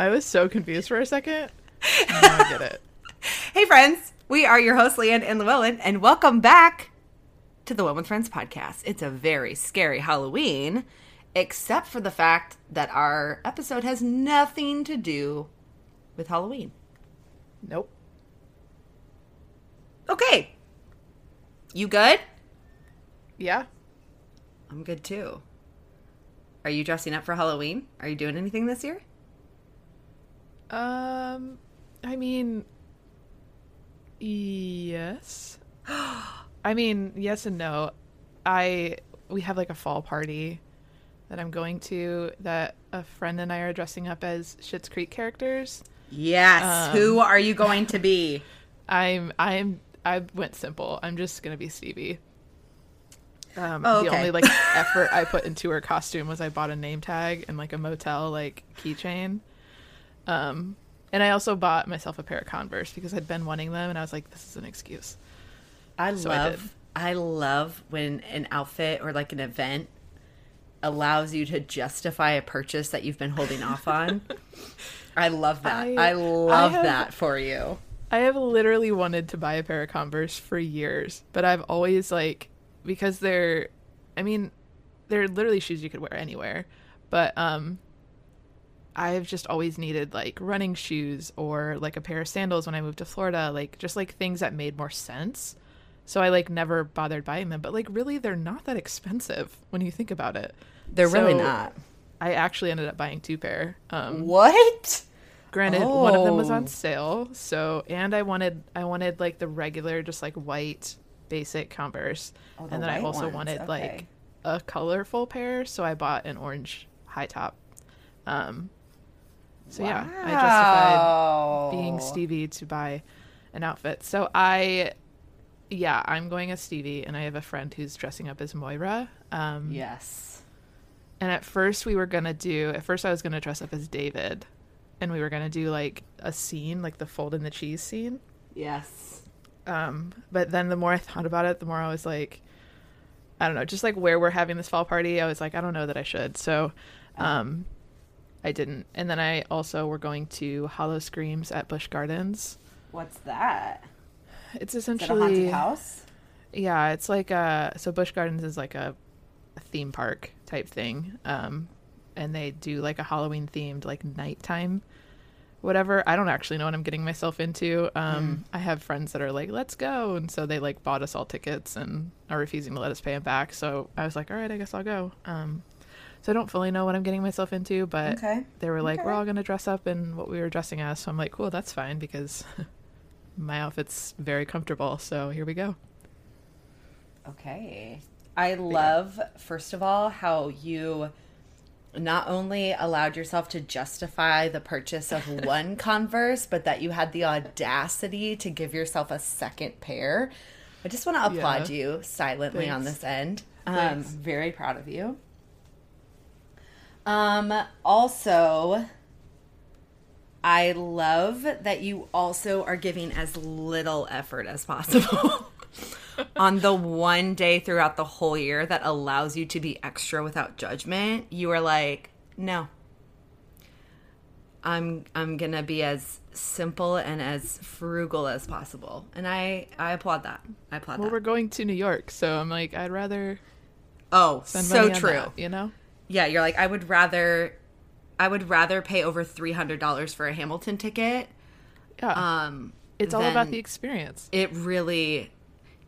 I was so confused for a second. Now I get it. hey, friends. We are your hosts, Leann and Luellen, and welcome back to the One with Friends podcast. It's a very scary Halloween, except for the fact that our episode has nothing to do with Halloween. Nope. Okay. You good? Yeah. I'm good too. Are you dressing up for Halloween? Are you doing anything this year? Um, I mean, yes. I mean, yes and no. I we have like a fall party that I'm going to that a friend and I are dressing up as Schitt's Creek characters. Yes. Um, Who are you going to be? I'm I'm I went simple. I'm just gonna be Stevie. Um, Oh, The only like effort I put into her costume was I bought a name tag and like a motel like keychain. Um, and I also bought myself a pair of Converse because I'd been wanting them, and I was like, this is an excuse. I So I love I, love when an outfit or like an event allows you to justify a purchase that you've been holding off on. I love that. I, I- love I have- that for you. I have literally wanted to buy a pair of Converse for years, but I've always like because they're I mean, they're literally shoes you could wear anywhere. But um I've just always needed like running shoes or like a pair of sandals when I moved to Florida, like just like things that made more sense. So I like never bothered buying them, but like really they're not that expensive when you think about it. They're really not. I actually ended up buying two pair. Um What? Granted, one of them was Oh. on sale, so and I wanted I wanted like the regular, just like white basic Converse, Oh, the and then I also ones, wanted okay. like a colorful pair, so I bought an orange high top. Um, so yeah, I justified being Stevie to buy an outfit. So I, yeah, I'm going as Stevie, and I have a friend who's dressing up as Moira. Um, Yes. and at first we were gonna do. At first I was gonna dress up as David, and we were gonna do like a scene, like the fold in the cheese scene. Yes. Um, but then the more I thought about it, the more I was like, I don't know, just like where we're having this fall party, I was like, I don't know that I should. So, um, I didn't. And then I also were going to Howl-O-Screams at Busch Gardens. What's that? It's Is it a essentially haunted house? yeah, it's like a so Busch Gardens is like a, a theme park type thing. Um, and they do like a Halloween themed like nighttime whatever. I don't actually know what I'm getting myself into. Um, I have friends that are like, "Let's go," and so they like bought us all tickets and are refusing to let us pay them back. So I was like, "All right, I guess I'll go." Um, so I don't fully know what I'm getting myself into, but Okay. they were like, "We're all gonna dress up in what we were dressing as." So I'm like, "Cool, that's fine," because my outfit's very comfortable. So here we go. Okay. I love, first of all, how you not only allowed yourself to justify the purchase of one Converse, but that you had the audacity to give yourself a second pair. I just want to applaud Yeah. you silently on this end. Um, Thanks. very proud of you. Um, also, I love that you also are giving as little effort as possible on the one day throughout the whole year that allows you to be extra without judgment. You are like, no. I'm I'm going to be as simple and as frugal as possible. And I I applaud that. I applaud Well, that. we're going to New York, so I'm like, I'd rather oh, so on true. that, you know? Yeah, you're like I would rather I would rather pay over $300 for a Hamilton ticket. Yeah, Um it's all about the experience. it really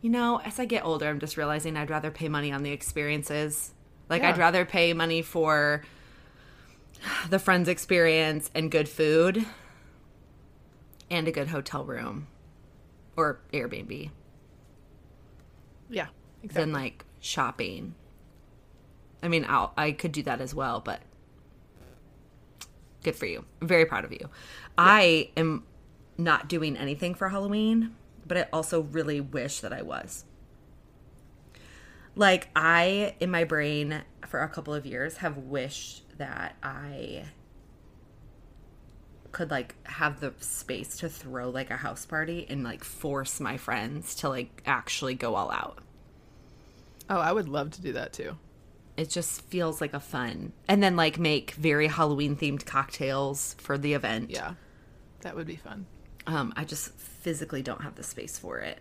you know as i get older i'm just realizing i'd rather pay money on the experiences like Yeah. i'd rather pay money for the friends experience and good food and a good hotel room or airbnb Yeah, exactly. than like shopping i mean I'll, i could do that as well but good for you. I'm very proud of you. I am not doing anything for halloween but i also really wish that i was. Like i in my brain for a couple of years have wished that i could like have the space to throw like a house party and like force my friends to like actually go all out. Oh, I would love to do that too. It just feels like a fun. And then like make very Halloween themed cocktails for the event. Yeah. That would be fun. Um, I just physically don't have the space for it.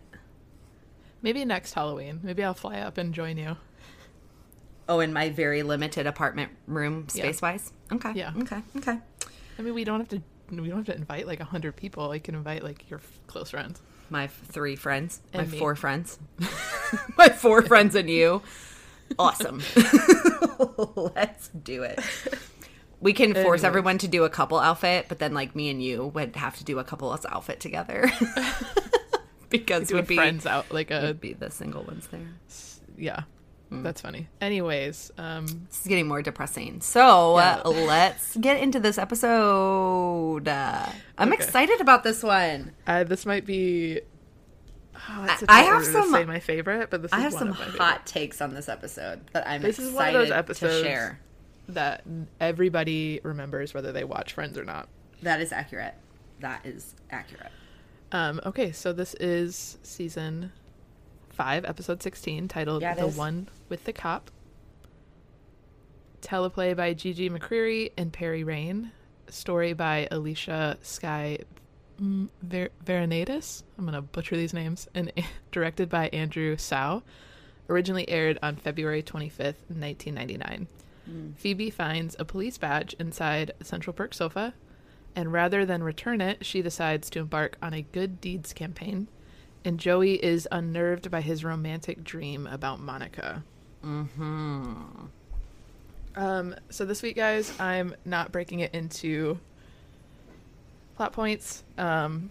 Maybe next Halloween. Maybe I'll fly up and join you. Oh, in my very limited apartment room, Yeah. space wise. Okay. Yeah. Okay. Okay. I mean, we don't have to. We don't have to invite like a hundred people. You can invite like your f- close friends. My f- three friends, my me. four friends, my four friends, and you. Awesome. Let's do it. We can force Anyways. everyone to do a couple outfit, but then like me and you would have to do a couple's outfit together because we'd be friends out like a would be the single ones there. yeah. Hmm. That's funny. Anyways, um, This is getting more depressing. So Yeah. uh, let's get into this episode. Uh, I'm Okay. excited about this one. uh, this might be. Oh, I have some- say my favorite, but this is I have some of my favorite. hot takes on this episode that I'm This is one excited of those episodes to share. that everybody remembers whether they watch Friends or not. That is accurate. That is accurate. Um, okay, so this is season five, episode sixteen, titled Yeah, "The is. One with the Cop." Teleplay by Gigi McCreery and Perry Rein. Story by Alicia Sky mm, Ver- Varinaitis. I'm gonna butcher these names. And directed by Andrew Tsao. Originally aired on February 25th, 1999. Phoebe finds a police badge inside Central Perk sofa, and rather than return it, she decides to embark on a good deeds campaign. And Joey is unnerved by his romantic dream about Monica. Mm-hmm. Um, so this week, guys, I'm not breaking it into plot points, um,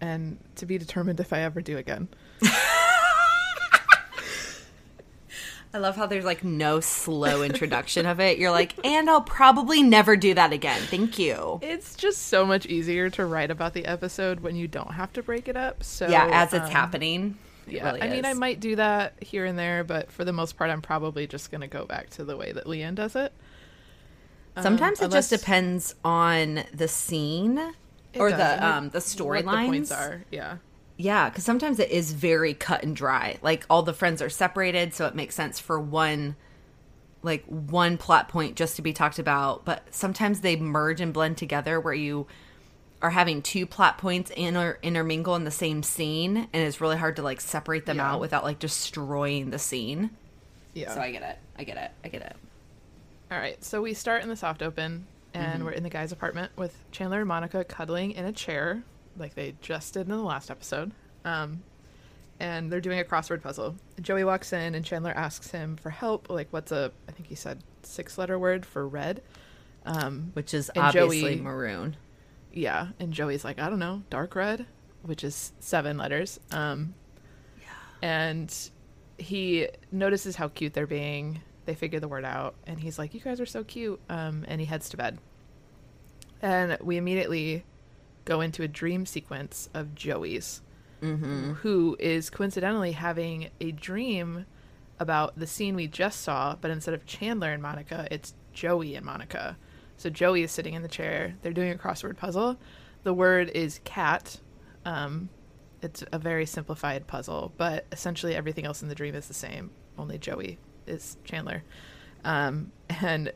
and to be determined if I ever do again. I love how there's like no slow introduction of it. You're like, and I'll probably never do that again. Thank you. It's just so much easier to write about the episode when you don't have to break it up. So yeah, as it's um, happening. it Yeah, really I mean, I might do that here and there, but for the most part, I'm probably just gonna go back to the way that Leann does it. Um, Sometimes it just depends on the scene or does, the um the the points are. Yeah, Yeah, because sometimes it is very cut and dry. Like all the friends are separated, so it makes sense for one, like one plot point just to be talked about. But sometimes they merge and blend together, where you are having two plot points inter- intermingle in the same scene, and it's really hard to like separate them Yeah. out without like destroying the scene. yeah. So I get it. I get it. I get it. All right, so we start in the soft open, and Mm-hmm. we're in the guy's apartment with Chandler and Monica cuddling in a chair, like they just did in the last episode. Um, and they're doing a crossword puzzle. Joey walks in, and Chandler asks him for help. Like, what's a, I think he said six-letter word for red. Um, Which is obviously Joey- maroon. yeah, and Joey's like, I don't know, dark red, which is seven letters. Um, and he notices how cute they're being. They figure the word out, and he's like, "You guys are so cute." Um, and he heads to bed. And we immediately go into a dream sequence of Joey's, who is coincidentally having a dream about the scene we just saw, but instead of Chandler and Monica, it's Joey and Monica. So Joey is sitting in the chair. They're doing a crossword puzzle. The word is cat. Um, it's a very simplified puzzle, but essentially everything else in the dream is the same. Only Joey is Chandler. Um, and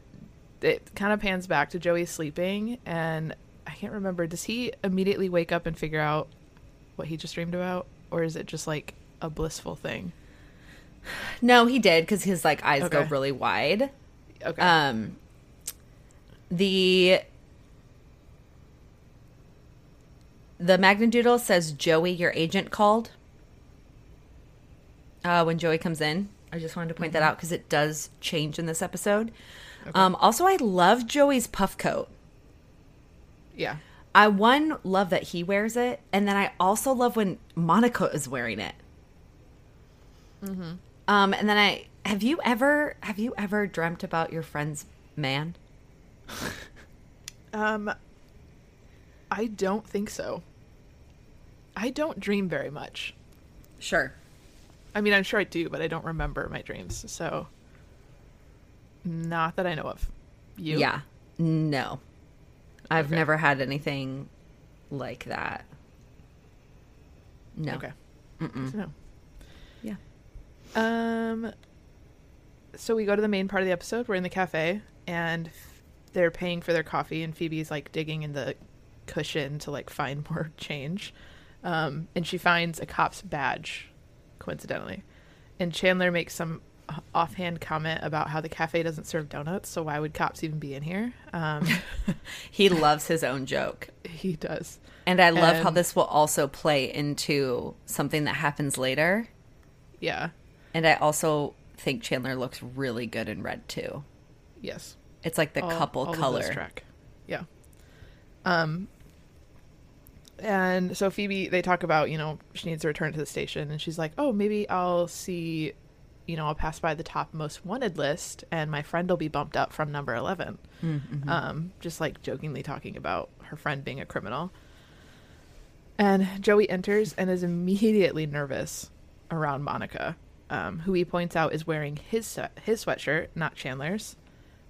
it kind of pans back to Joey sleeping, and I can't remember. Does he immediately wake up and figure out what he just dreamed about, or is it just like a blissful thing? No, he did because his like eyes go really wide. Okay. Um, the the Magna Doodle says Joey, your agent called. Uh, when Joey comes in, I just wanted to point that out because it does change in this episode. Um, also, I love Joey's puff coat. yeah. I one love that he wears it, and then I also love when Monica is wearing it. Mm-hmm. Um, and then I have you ever have you ever dreamt about your friend's man? Um, I don't think so. I don't dream very much. Sure. I mean, I'm sure I do, but I don't remember my dreams. So, not that I know of. You? Yeah. No. I've Okay. never had anything like that. No. Okay. Know. Yeah. Um. so we go to the main part of the episode. We're in the cafe, and they're paying for their coffee, and Phoebe's like digging in the cushion to like find more change. Um, and she finds a cop's badge, coincidentally. And Chandler makes some offhand comment about how the cafe doesn't serve donuts, so why would cops even be in here? Um, he loves his own joke. He does. And I love how this will also play into something that happens later. Yeah. And I also think Chandler looks really good in red too. Yes. It's like the all- couple all color. track. Yeah. Um and so Phoebe they talk about, you know, she needs to return to the station and she's like, "Oh, maybe I'll see, you know, I'll pass by the top most wanted list and my friend will be bumped up from number 11." Mm-hmm. Um just like jokingly talking about her friend being a criminal. And Joey enters and is immediately nervous around Monica, um, who he points out is wearing his his sweatshirt, not Chandler's.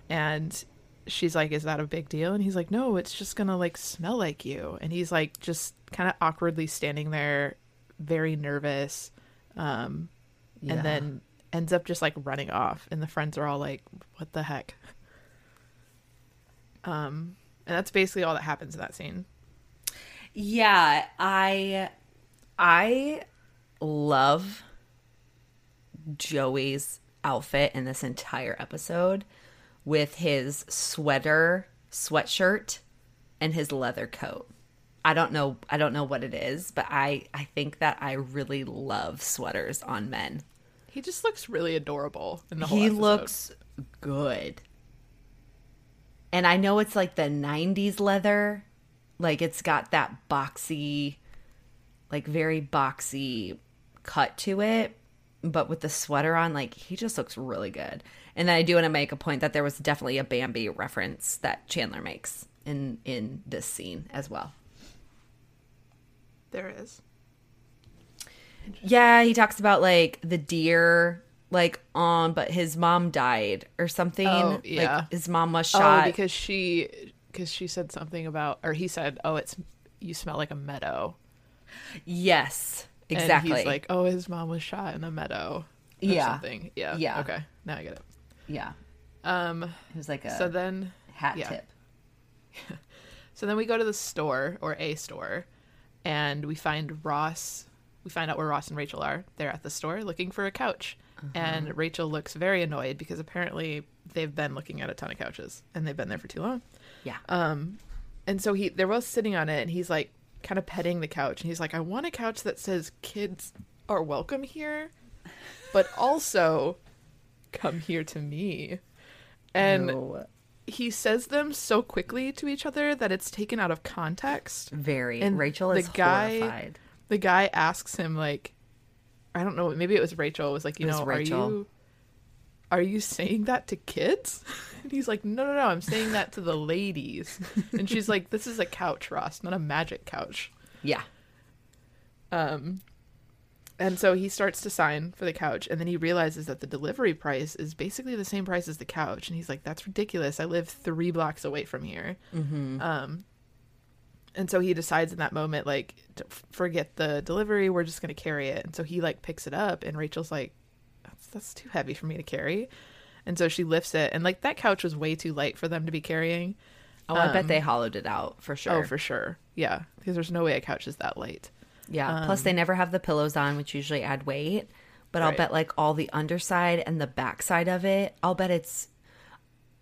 And she's like, "Is that a big deal?" And he's like, "No, it's just gonna like smell like you." And he's like, just kind of awkwardly standing there, very nervous, um, Yeah. and then ends up just like running off. And the friends are all like, "What the heck?" Um, and that's basically all that happens in that scene. Yeah, I I love Joey's outfit in this entire episode with his sweater, sweatshirt and his leather coat. I don't know I don't know what it is, but I I think that I really love sweaters on men. He just looks really adorable in the whole He episode. looks good. And I know it's like the 90s leather. Like it's got that boxy, like very boxy cut to it. But with the sweater on, like he just looks really good. And then I do want to make a point that there was definitely a Bambi reference that Chandler makes in in this scene as well. there is. Yeah, he talks about like the deer like on but his mom died or something. Oh, yeah. Like his mom was oh, shot. Oh, because she because she said something about or he said, "Oh, it's you smell like a meadow." Yes, And exactly. he's like, "Oh, his mom was shot in a meadow." Or Yeah. Something. Yeah. Yeah. Okay. Now I get it. yeah, Um. it was like a So then, hat yeah. tip. so then we go to the store or a store, and we find Ross. We find out where Ross and Rachel are. They're at the store looking for a couch, and Rachel looks very annoyed because apparently they've been looking at a ton of couches and they've been there for too long. Yeah, Um, and so he they're both sitting on it, and he's like kind of petting the couch, and he's like, "I want a couch that says kids are welcome here, but also come here to me." And No. he says them so quickly to each other that it's taken out of context. very. and Rachel the is guy- horrified. The guy asks him like, I don't know, maybe it was Rachel. It was like, you was know, Rachel. are you are you saying that to kids? And he's like, no, no, no, I'm saying that to the ladies. And she's like, this is a couch, Ross, not a magic couch. Yeah, Um, and so he starts to sign for the couch, and then he realizes that the delivery price is basically the same price as the couch, and he's like, "That's ridiculous. I live three blocks away from here." mm-hmm. Um, and so he decides in that moment, like, to forget the delivery. We're just gonna carry it. And so he like picks it up, and Rachel's like, "That's that's too heavy for me to carry." And so she lifts it, and like that couch was way too light for them to be carrying. oh, I bet um, they hollowed it out for sure. Oh, for sure, yeah, because there's no way a couch is that light. yeah. Plus, they never have the pillows on, which usually add weight. But I'll bet like all the underside and the backside of it. I'll bet it's,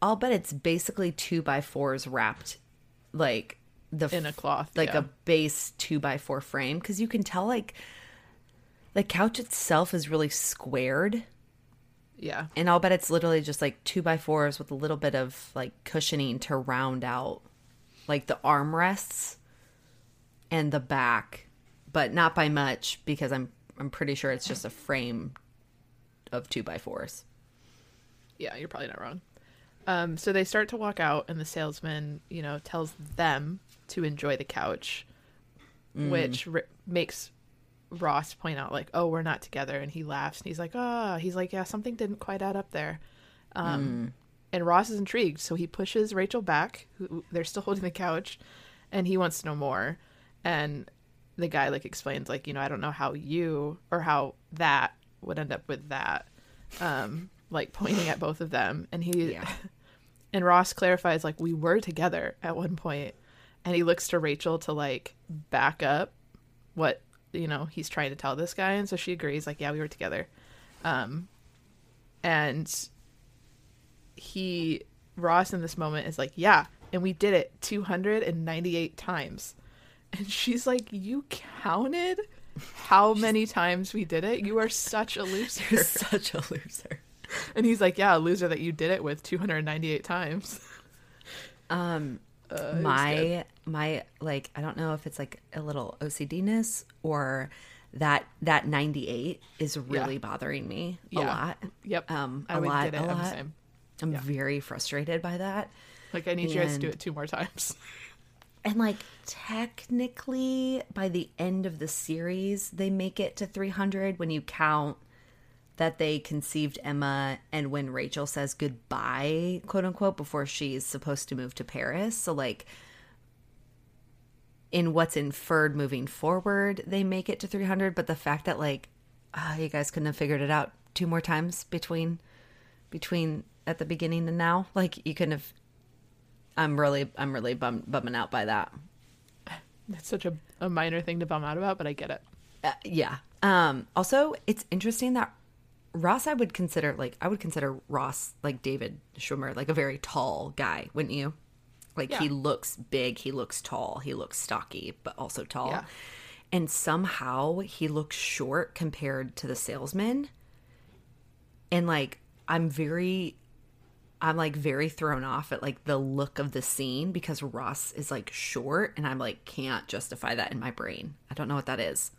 I'll bet it's basically two by fours wrapped, like the In a cloth, like yeah. a base two by four frame because you can tell like the couch itself is really squared. Yeah, and i'll bet it's literally just like two by fours with a little bit of like cushioning to round out like the armrests and the back but not by much because i'm i'm pretty sure it's just a frame of two by fours. Yeah, you're probably not wrong. Um, so they start to walk out, and the salesman, you know, tells them to enjoy the couch, which r- makes Ross point out, like, "Oh, we're not together," and he laughs, and he's like, "Oh," he's like, "Yeah, something didn't quite add up there." Um, And Ross is intrigued, so he pushes Rachel back. Who they're still holding the couch, and he wants to know more. And the guy like explains, like, you know, I don't know how you or how that would end up with that. Um, like pointing at both of them. And he Yeah. and Ross clarifies like we were together at one point, and he looks to Rachel to like back up what you know he's trying to tell this guy, and so she agrees like yeah we were together, um, and he Ross in this moment is like yeah and we did it 298 times, and she's like you counted how many times we did it? You are such a loser. You're such a loser. and he's like yeah a loser that you did it with 298 times. Um, Uh, my my like I don't know if it's like a little OCDness or that that 98 is really Yeah. bothering me a Yeah. lot. Yep. Um, I a lot, a I'm the same. I'm Yeah. very frustrated by that. Like I need you guys to do it two more times. And like technically by the end of the series they make it to 300 when you count that they conceived Emma and when Rachel says goodbye, quote unquote, before she's supposed to move to Paris. So like in what's inferred moving forward, they make it to 300, but the fact that like ah, you guys couldn't have figured it out two more times between between at the beginning and now, like you couldn't have I'm really I'm really bum, bumming out by that. That's such a, a minor thing to bum out about, but I get it. Uh, yeah. Um also it's interesting that Ross I would consider like I would consider Ross like David Schwimmer like a very tall guy, wouldn't you? Like he looks big, he looks tall, he looks stocky, but also tall. Yeah. And somehow he looks short compared to the salesman. And like I'm very I'm like very thrown off at like the look of the scene because Ross is like short and I'm like can't justify that in my brain. I don't know what that is.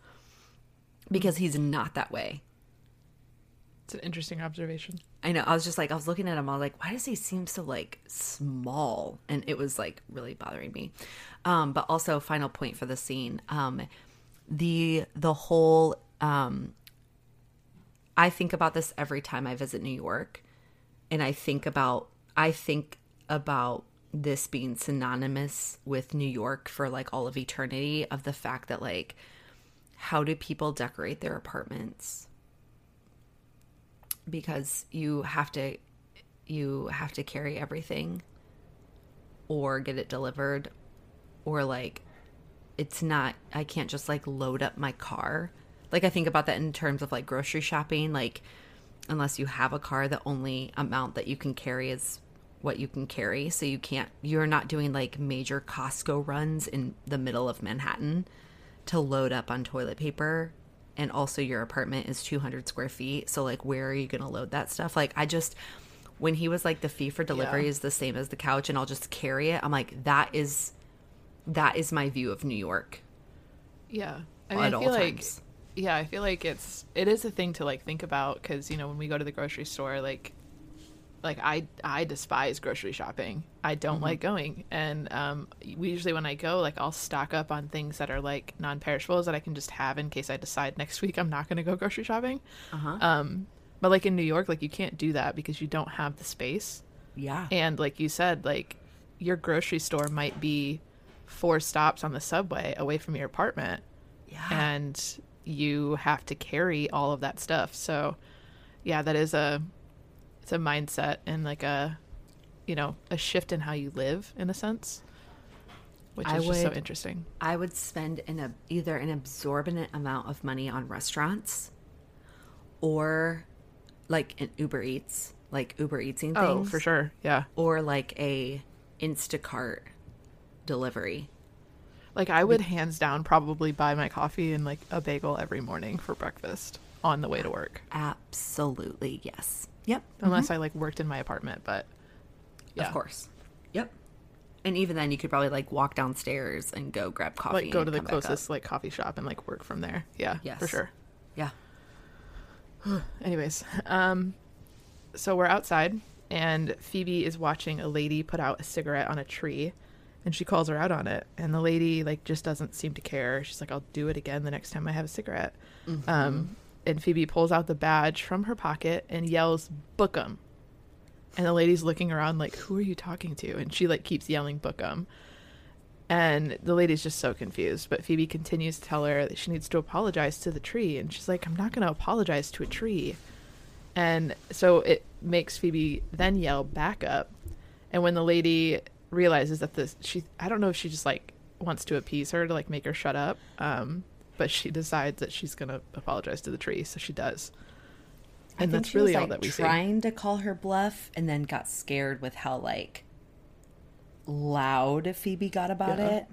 Because he's not that way. It's an interesting observation. I know. I was just like I was looking at him I was like why does he seem so like small? And it was like really bothering me. Um but also final point for the scene. Um the the whole um I think about this every time I visit New York and I think about I think about this being synonymous with New York for like all of eternity of the fact that like how do people decorate their apartments? Because you have to you have to carry everything or get it delivered or like it's not I can't just like load up my car. Like I think about that in terms of like grocery shopping like unless you have a car the only amount that you can carry is what you can carry so you can't you're not doing like major Costco runs in the middle of Manhattan to load up on toilet paper and also your apartment is 200 square feet so like where are you going to load that stuff like I just when he was like the fee for delivery Yeah. is the same as the couch and I'll just carry it I'm like that is that is my view of New York Yeah. I at mean, I all feel like times. yeah, I feel like it's it is a thing to like think about because you know when we go to the grocery store, like like I I despise grocery shopping. I don't Mm-hmm. like going, and um, we usually when I go, like I'll stock up on things that are like non-perishables that I can just have in case I decide next week I'm not going to go grocery shopping. Uh-huh. Um, but like in New York, like you can't do that because you don't have the space. yeah. And like you said, like your grocery store might be four stops on the subway away from your apartment yeah. and you have to carry all of that stuff. So, yeah, that is a it's a mindset and like a you know a shift in how you live in a sense, which I is just so interesting. I would spend an a, either an absorbent amount of money on restaurants or like an Uber Eats, like Uber Eatsing oh, things. Oh, for sure, yeah. Or like a Instacart delivery. Like I would hands down probably buy my coffee and like a bagel every morning for breakfast on the way to work, Absolutely, yes. Yep. unless I like worked in my apartment. But yeah, Of course. Yep. And even then, you could probably like walk downstairs and go grab coffee. like go to the come back up. closest like coffee shop and like work from there. Yeah, Yes. for sure. Yeah. Anyways, um, so we're outside, and Phoebe is watching a lady put out a cigarette on a tree, and she calls her out on it, and the lady like just doesn't seem to care. She's like, "I'll do it again the next time I have a cigarette." Um, and Phoebe pulls out the badge from her pocket and yells, "Book 'em!" And the lady's looking around like, "Who are you talking to?" And she like keeps yelling, "Book 'em!" And the lady's just so confused. But Phoebe continues to tell her that she needs to apologize to the tree. And she's like, I'm not going to apologize to a tree. And so it makes Phoebe then yell back up. And when the lady realizes that this she I don't know if she just like wants to appease her to like make her shut up. Um but she decides that she's going to apologize to the tree, so she does. I And think that's really was, all like, that we see. trying to call her bluff and then got scared with how like loud Phoebe got about Yeah. it.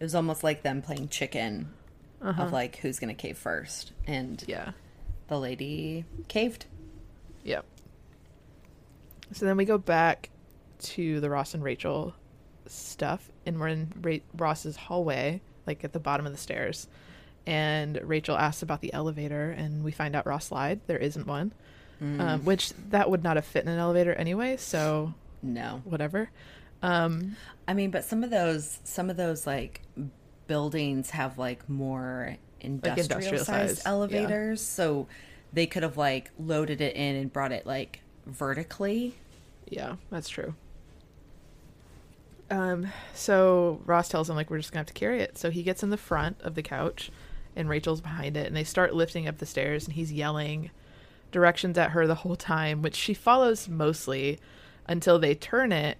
It was almost like them playing chicken Uh-huh. of like who's gonna cave first, and Yeah. the lady caved. Yep. So then we go back to the Ross and Rachel stuff, and we're in Ra- Ross's hallway, like at the bottom of the stairs. And Rachel asks about the elevator, and we find out Ross lied. There isn't one, um, which that would not have fit in an elevator anyway. So No, whatever. Um, I mean, but some of those, some of those like buildings have like more industrial, industrial sized size, yeah. elevators, so they could have like loaded it in and brought it like vertically. Yeah, that's true. Um, so Ross tells him like we're just gonna have to carry it. So he gets in the front of the couch, and Rachel's behind it, and they start lifting up the stairs, and he's yelling directions at her the whole time, which she follows mostly until they turn it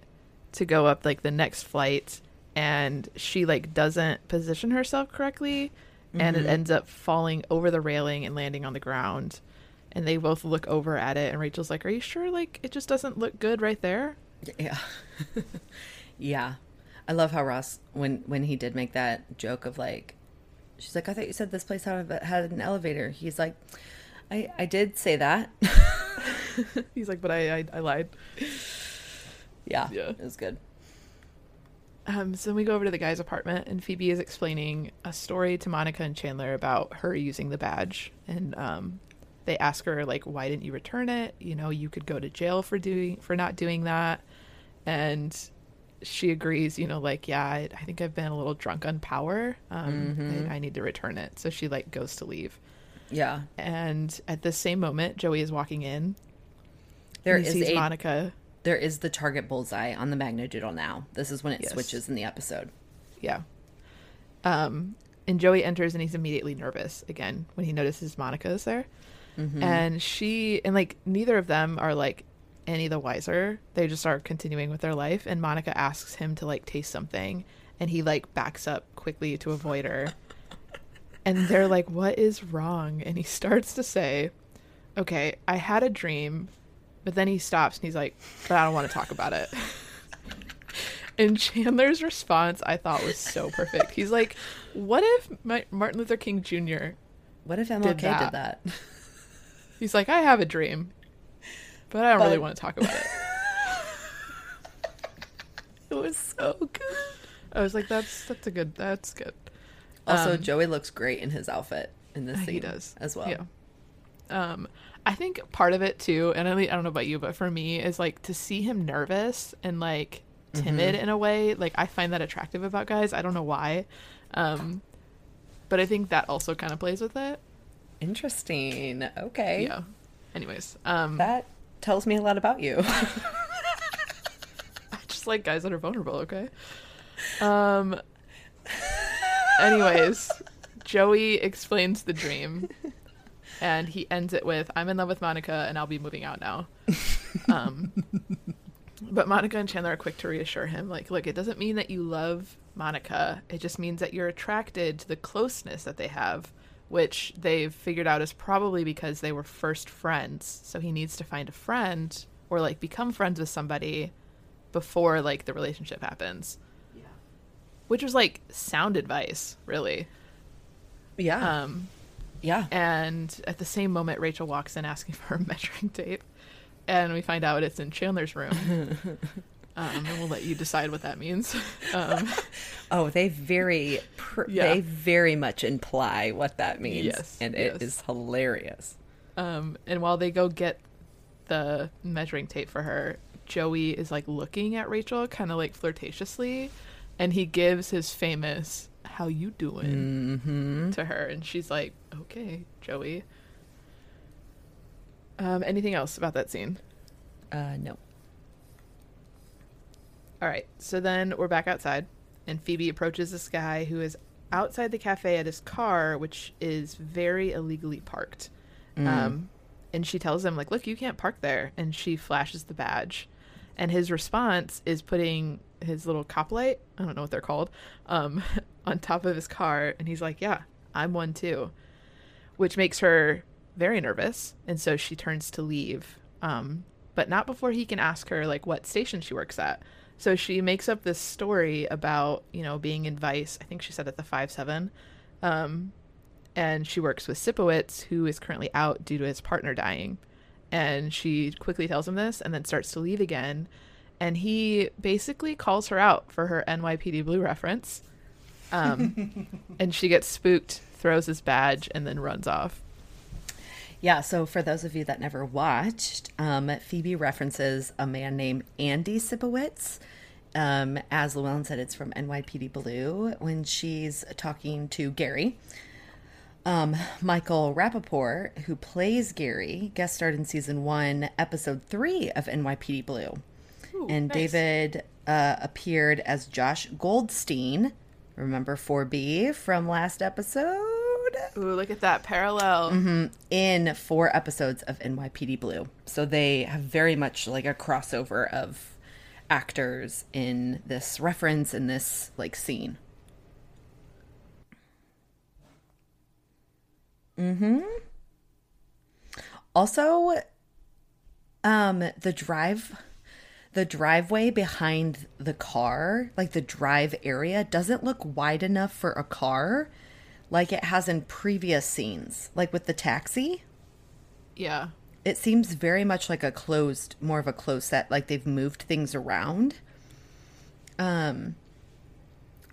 to go up like the next flight, and she like doesn't position herself correctly, and it ends up falling over the railing and landing on the ground. And they both look over at it, and Rachel's like, "Are you sure? Like, it just doesn't look good right there." Yeah. yeah. I love how Ross when when he did make that joke of like she's like, I thought you said this place had a- had an elevator. He's like, I I did say that. He's like, "But I, I, I lied." yeah. Yeah. It was good. Um, so then we go over to the guy's apartment, and Phoebe is explaining a story to Monica and Chandler about her using the badge, and um, they ask her like, "Why didn't you return it? You know, you could go to jail for doing for not doing that." And she agrees. You know, like, "Yeah, I, I think I've been a little drunk on power. Um, I, I need to return it." So she like goes to leave, Yeah. and at the same moment, Joey is walking in. There sees a Monica. there is the target bullseye on the Magna Doodle now. This is when it Yes. switches in the episode. Yeah. Um, and Joey enters and he's immediately nervous again when he notices Monica is there. And she, and like neither of them are like any the wiser. They just are continuing with their life. And Monica asks him to like taste something. And he like backs up quickly to avoid her. and they're like, what is wrong? And he starts to say, okay, I had a dream. But then he stops and he's like, but I don't want to talk about it. And Chandler's response I thought was so perfect. He's like, "What if my, Martin Luther King Jr. What if MLK did that. that? He's like, I have a dream, but I don't really want to talk about it." It was so good. I was like, "That's that's a good. That's good." Also, Um, Joey looks great in his outfit in this scene He does as well. Yeah. Um, I think part of it too, and I I don't know about you, but for me, is like to see him nervous and like timid Mm-hmm. in a way. Like I find that attractive about guys. I don't know why, um, but I think that also kind of plays with it. Interesting. Okay. Yeah. Anyways, um, That tells me a lot about you. I just like guys that are vulnerable, okay? Um anyways, Joey explains the dream and he ends it with I'm in love with Monica and I'll be moving out now. Um but Monica and Chandler are quick to reassure him like look, it doesn't mean that you love Monica. It just means that you're attracted to the closeness that they have, which they've figured out is probably because they were first friends. So he needs to find a friend or like become friends with somebody before like the relationship happens. Yeah. Which was like sound advice, really. Yeah. Um yeah. and at the same moment Rachel walks in asking for a measuring tape and we find out it's in Chandler's room. um, and we'll let you decide what that means. Um, Oh, they very pr- Yeah. they very much imply what that means. Yes, And it yes. is hilarious. Um, and while they go get the measuring tape for her, Joey is like looking at Rachel kind of like flirtatiously, and he gives his famous "How you doing?" Mm-hmm. to her, and she's like, "Okay, Joey." Um, anything else about that scene? Uh no. All right, so then we're back outside, and Phoebe approaches this guy who is outside the cafe at his car, which is very illegally parked. Um, and she tells him like, "Look, you can't park there." And she flashes the badge. And his response is putting his little cop light, I don't know what they're called, um, on top of his car and he's like, "Yeah, I'm one too." Which makes her very nervous, and so she turns to leave. Um, but not before he can ask her like what station she works at. So she makes up this story about, you know, being in Vice. I think she said at the 5 7. Um, and she works with Sipowicz, who is currently out due to his partner dying. And she quickly tells him this and then starts to leave again. And he basically calls her out for her NYPD Blue reference. Um, and she gets spooked, throws his badge, and then runs off. Yeah, so for those of you that never watched, um, Phoebe references a man named Andy Sipowicz. Um, as Luellen said, it's from NYPD Blue when she's talking to Gary. Um, Michael Rapaport, who plays Gary, guest starred in season one, episode three of NYPD Blue. Ooh, and nice. David uh, appeared as Josh Goldstein. Remember 4B from last episode? Ooh, look at that parallel. in four episodes of NYPD Blue. So they have very much like a crossover of actors in this reference in this like scene. Mm-hmm. Also um the drive the driveway behind the car, like the drive area doesn't look wide enough for a car like it has in previous scenes, like with the taxi. Yeah. It seems very much like a closed, more of a closed set, like they've moved things around. Um,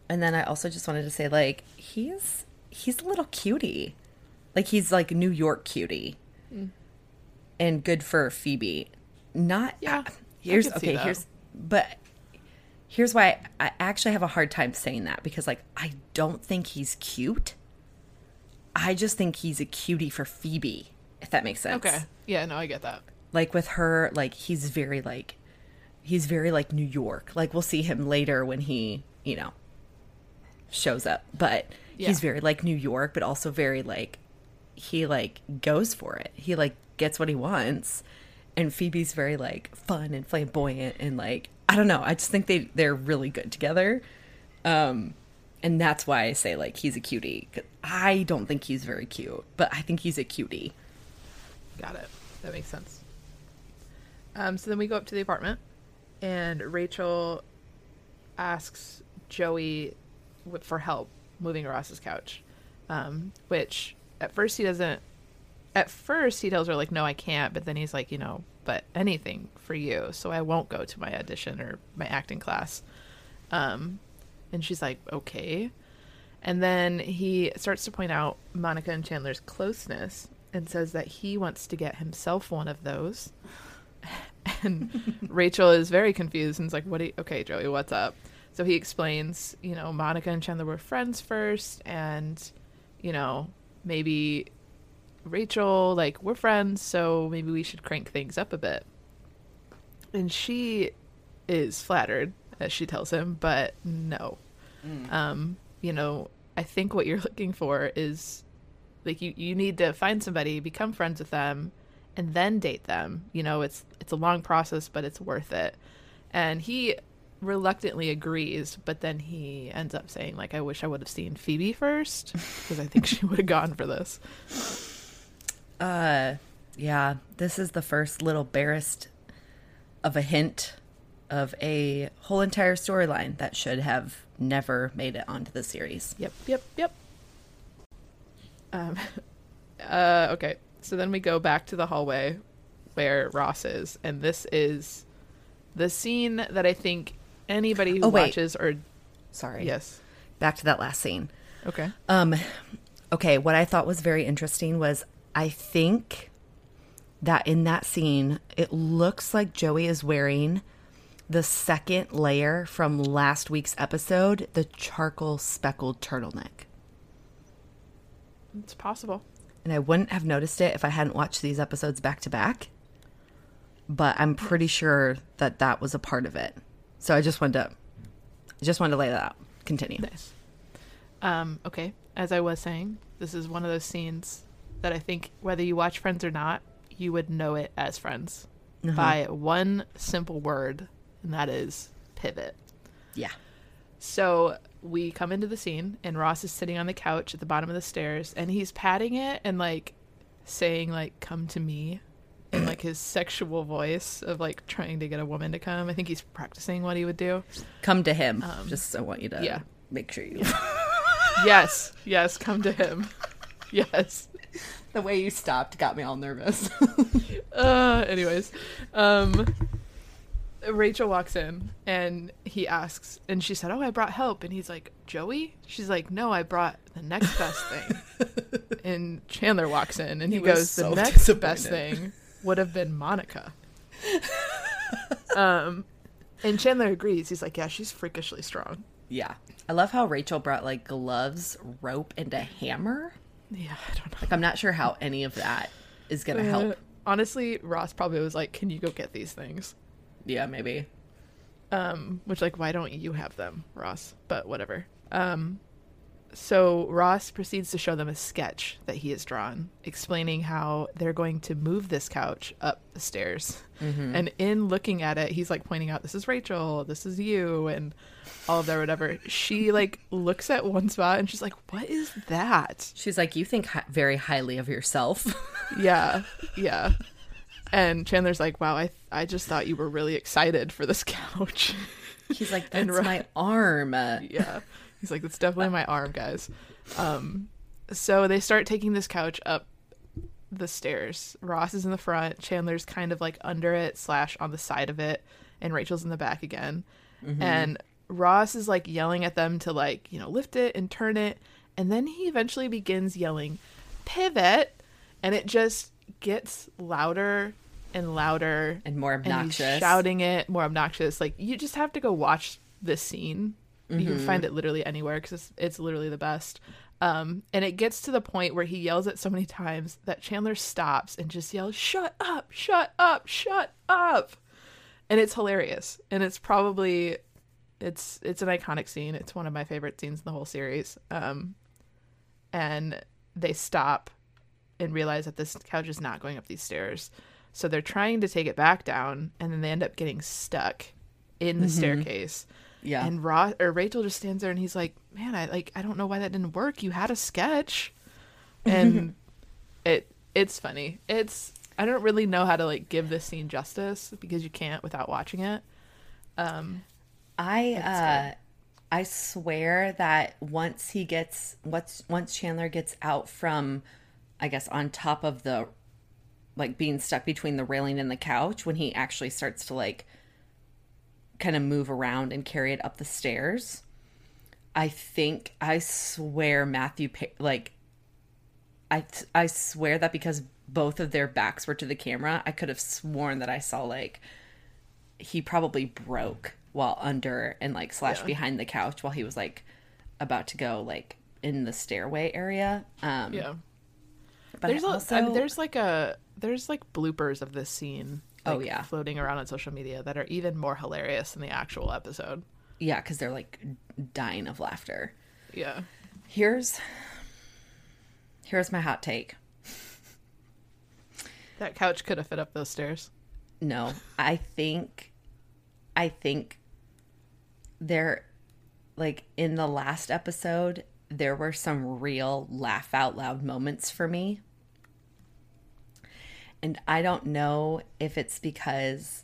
and then I also just wanted to say, like, he's he's a little cutie, like he's like New York cutie, and good for Phoebe. Not Yeah, here's okay. Here's but here's why I actually have a hard time saying that because like I don't think he's cute. I just think he's a cutie for Phoebe, if that makes sense. Okay. Yeah, no, I get that. Like with her, like he's very like he's very like New York. Like we'll see him later when he, you know, shows up. But Yeah. he's very like New York, but also very like he like goes for it. He like gets what he wants. And Phoebe's very like fun and flamboyant and like I don't know. I just think they they're really good together. Um and that's why I say like he's a cutie. I don't think he's very cute, but I think he's a cutie. Got it. That makes sense. Um, so then we go up to the apartment, and Rachel asks Joey for help moving Ross's couch, um, which at first he doesn't. At first he tells her like, "No, I can't," but then he's like, "You know, but anything for you, so I won't go to my audition or my acting class." Um, and she's like, "Okay." And then he starts to point out Monica and Chandler's closeness and says that he wants to get himself one of those. And Rachel is very confused and is like, "What? You, okay, Joey, what's up?" So he explains, you know, Monica and Chandler were friends first, and you know, maybe Rachel, like, we're friends, so maybe we should crank things up a bit. And she is flattered, as she tells him, but no. Um, you know, I think what you're looking for is like you, you need to find somebody, become friends with them, and then date them. You know, it's it's a long process, but it's worth it. And he reluctantly agrees, but then he ends up saying like I wish I would have seen Phoebe first because I think she would have gone for this. Uh, yeah, this is the first little barest of a hint of a whole entire storyline that should have never made it onto the series. Yep, yep, yep. Um, uh, okay, so then we go back to the hallway where Ross is, and this is the scene that I think anybody who Oh, watches or Sorry. yes, Back to that last scene. okay, Um, okay, what I thought was very interesting was I think that in that scene, it looks like Joey is wearing the second layer from last week's episode, the charcoal speckled turtleneck. it's possible. and I wouldn't have noticed it if I hadn't watched these episodes back to back. But I'm pretty sure that that was a part of it. So I just wanted to, just wanted to lay that out. Continue. Nice. Um, okay, as I was saying, this is one of those scenes that I think whether you watch Friends or not, you would know it as friends by one simple word, and that is pivot. Yeah. So we come into the scene, and Ross is sitting on the couch at the bottom of the stairs, and he's patting it and like saying like "come to me" in like his sexual voice of like trying to get a woman to come. I think he's practicing what he would do. Come to him. Just I want you to yeah. make sure you. Yes, yes, come to him. Yes. the way you stopped got me all nervous. Uh, anyways, um, Rachel walks in and he asks, and she said, "Oh, I brought help," and he's like, "Joey?" She's like, "No, I brought the next best thing." and Chandler walks in and he, He goes, so "The next best thing would have been Monica." um, and Chandler agrees. He's like, "Yeah, she's freakishly strong." yeah. I love how Rachel brought like gloves, rope, and a hammer. Yeah, I don't know. Like I'm not sure how any of that is gonna Uh, help. honestly, Ross probably was like, "Can you go get these things?" Yeah, maybe. um which like why don't you have them ross? But whatever. Um so ross proceeds to show them a sketch that he has drawn explaining how they're going to move this couch up the stairs. And in looking at it he's like pointing out this is rachel. This is you and all of that whatever. She like looks at one spot and she's like what is that? She's like, you think hi- very highly of yourself. yeah. Yeah and chandler's like wow i i just thought you were really excited for this couch He's like, that's Ro- my arm. yeah. He's like, that's definitely my arm, guys. Um, so they start taking this couch up the stairs. Ross is in the front. Chandler's kind of like under it slash on the side of it, and Rachel's in the back again. And Ross is like yelling at them to like you know lift it and turn it, and then he eventually begins yelling, "Pivot," and it just gets louder and louder And more and obnoxious. shouting it more obnoxious. Like you just have to go watch this scene. You can find it literally anywhere because it's, it's literally the best. Um, and it gets to the point where he yells it so many times that chandler stops and just yells shut up shut up shut up. And it's hilarious. And it's probably it's it's an iconic scene. It's one of my favorite scenes in the whole series. Um, and they stop and realize that this couch is not going up these stairs. So they're trying to take it back down, and then they end up getting stuck in the staircase. Yeah. And Ross or Rachel just stands there, and he's like, "Man, I like I don't know why that didn't work. You had a sketch." And it it's funny. It's I don't really know how to like give this scene justice because you can't without watching it. Um, I good. uh I swear that once he gets once once Chandler gets out from I guess on top of the like being stuck between the railing and the couch when he actually starts to like kind of move around and carry it up the stairs. I think I swear Matthew like I I swear that because both of their backs were to the camera, I could have sworn that I saw like he probably broke while under and like slash Yeah. behind the couch while he was like about to go like in the stairway area. Um yeah. But there's I a, also I mean, there's like a there's like bloopers of this scene. Oh, yeah. floating around on social media that are even more hilarious than the actual episode. yeah, cuz they're like dying of laughter. Yeah, Here's here's my hot take. that couch could have fit up those stairs. No, I think I think there like in the last episode there were some real laugh out loud moments for me. And I don't know if it's because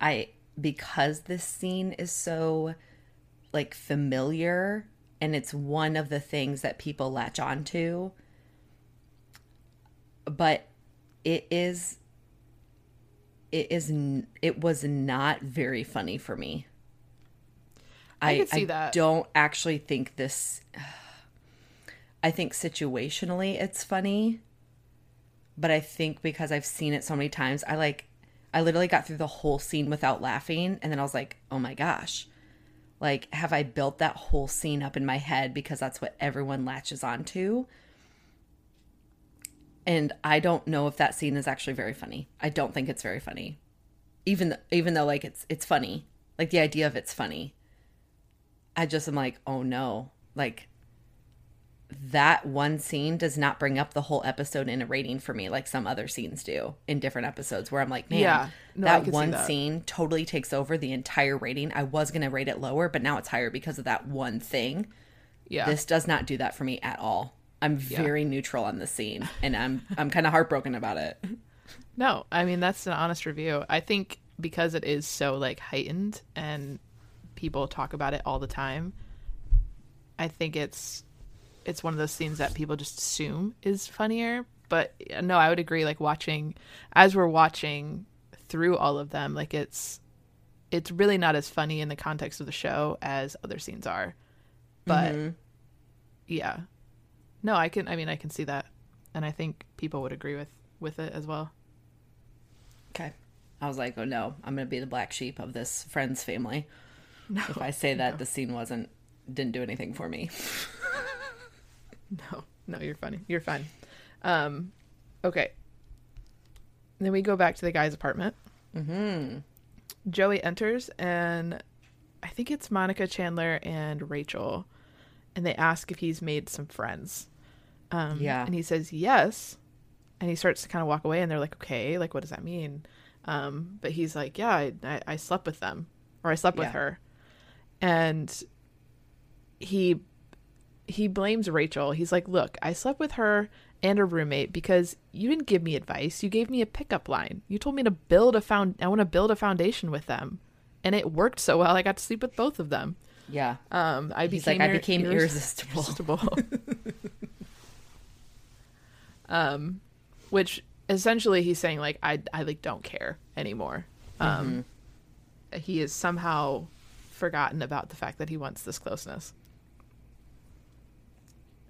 I because this scene is so like familiar and it's one of the things that people latch onto. But it is it is it was not very funny for me. I could see that. don't actually think this I think situationally it's funny, but I think because I've seen it so many times, I like I literally got through the whole scene without laughing and then I was like, "Oh my gosh." Like have I built that whole scene up in my head because that's what everyone latches onto? and I don't know if that scene is actually very funny. I don't think it's very funny, even even though like it's it's funny, like the idea of it's funny. I just am like, oh no, like that one scene does not bring up the whole episode in a rating for me like some other scenes do in different episodes where I'm like, man, Yeah. No, that one that. scene totally takes over the entire rating. I was going to rate it lower, but now it's higher because of that one thing. Yeah. This does not do that for me at all. I'm very neutral on the scene and I'm I'm kind of heartbroken about it. No, I mean that's an honest review. I think because it is so like heightened and people talk about it all the time, I think it's it's one of those scenes that people just assume is funnier. But uh, no, I would agree. Like watching as we're watching through all of them, like it's it's really not as funny in the context of the show as other scenes are. But yeah, no, I can. I mean, I can see that, and I think people would agree with with it as well. Okay. I was like, "Oh no, I'm going to be the black sheep of this friend's family." if I say that the scene wasn't didn't do anything for me. No, no, you're funny. You're fine. Um, okay. Then we go back to the guy's apartment. Mm-hmm. Joey enters, and I think it's Monica Chandler and Rachel, and they ask if he's made some friends. Um, Yeah. And he says yes, and he starts to kind of walk away, and they're like, "Okay, like what does that mean?" Um, but he's like, "Yeah, I, I, I slept with them, or I slept with her," and he he blames Rachel. He's like, "Look, I slept with her and a roommate because you didn't give me advice. You gave me a pickup line. You told me to build a found I want to build a foundation with them. And it worked so well. I got to sleep with both of them. Yeah. Um I He's became like, I became irres- irresistible. irresistible. um which essentially he's saying like I I like don't care anymore. Um he has somehow forgotten about the fact that he wants this closeness.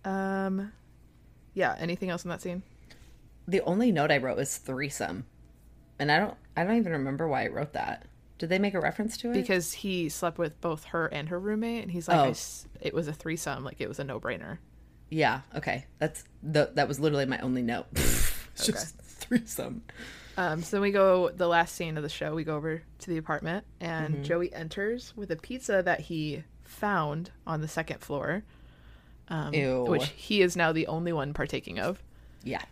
Um yeah, anything else in that scene? The only note I wrote was threesome. And I don't I don't even remember why I wrote that. Did they make a reference to it? Because he slept with both her and her roommate and he's like Oh. it was a threesome, like it was a no-brainer. yeah, okay. That's the that was literally my only note. Okay. Just threesome. Um, so then we go the last scene of the show. We go over to the apartment, and Mm-hmm. Joey enters with a pizza that he found on the second floor, um, which he is now the only one partaking of. Yeah.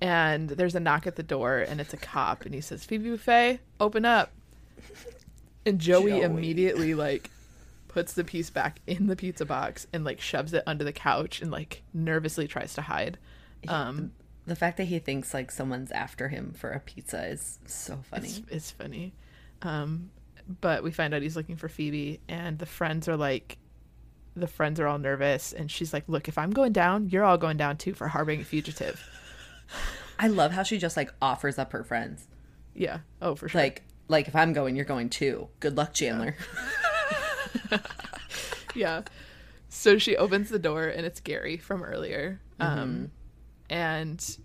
And there's a knock at the door, and it's a cop, and he says, "Phoebe Buffay, open up." And Joey, Joey. immediately like puts the piece back in the pizza box and like shoves it under the couch and like nervously tries to hide. Um, The fact that he thinks like someone's after him for a pizza is so funny. It's, it's funny. Um, but we find out he's looking for Phoebe, and the friends are like, the friends are all nervous, and she's like, "Look, if I'm going down, you're all going down too for harboring a fugitive." I love how she just like offers up her friends. Yeah. Oh, for sure. Like like if I'm going, you're going too. Good luck, Chandler. yeah. So she opens the door, and it's Gary from earlier. Um, and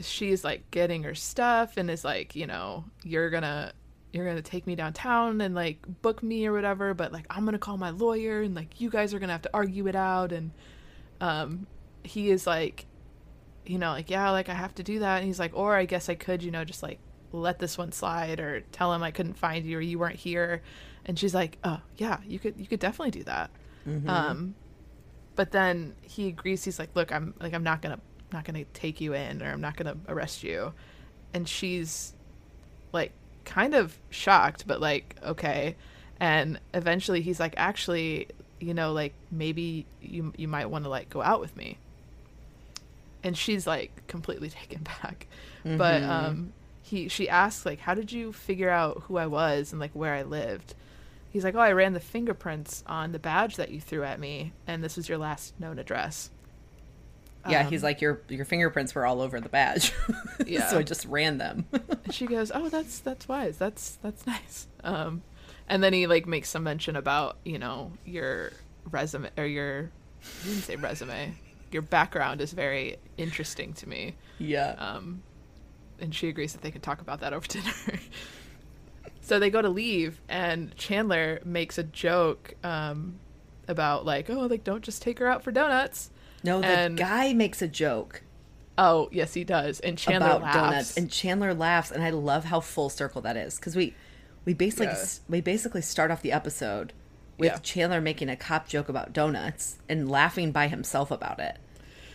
she's like getting her stuff, and is like, you know, you're gonna. You're gonna take me downtown and like book me or whatever, but like I'm gonna call my lawyer and like you guys are gonna have to argue it out and um he is like you know like yeah like i have to do that. And he's like or i guess i could you know just like let this one slide or tell him i couldn't find you or you weren't here. And she's like oh yeah you could you could definitely do that. Um but then he agrees. He's like look i'm like i'm not gonna not gonna take you in or i'm not gonna arrest you. And she's like kind of shocked but like okay. And eventually he's like actually you know like maybe you you might want to like go out with me. And she's like completely taken back. But um he she asks like how did you figure out who i was and like where i lived? He's like oh i ran the fingerprints on the badge that you threw at me and this was your last known address yeah, Um, he's like your your fingerprints were all over the badge. Yeah. so I just ran them. She goes, "Oh, that's that's wise. That's that's nice." Um, and then he like makes some mention about you know your resume or your didn't say resume. Your background is very interesting to me. yeah. Um, and she agrees that they can talk about that over dinner. so they go to leave, and Chandler makes a joke um, about like, "Oh, like don't just take her out for donuts." No, the and- guy makes a joke Oh, yes, he does. And Chandler about laughs. donuts and Chandler laughs and I love how full circle that is cuz we we basically Yeah. we basically start off the episode with Yeah. Chandler making a cop joke about donuts and laughing by himself about it.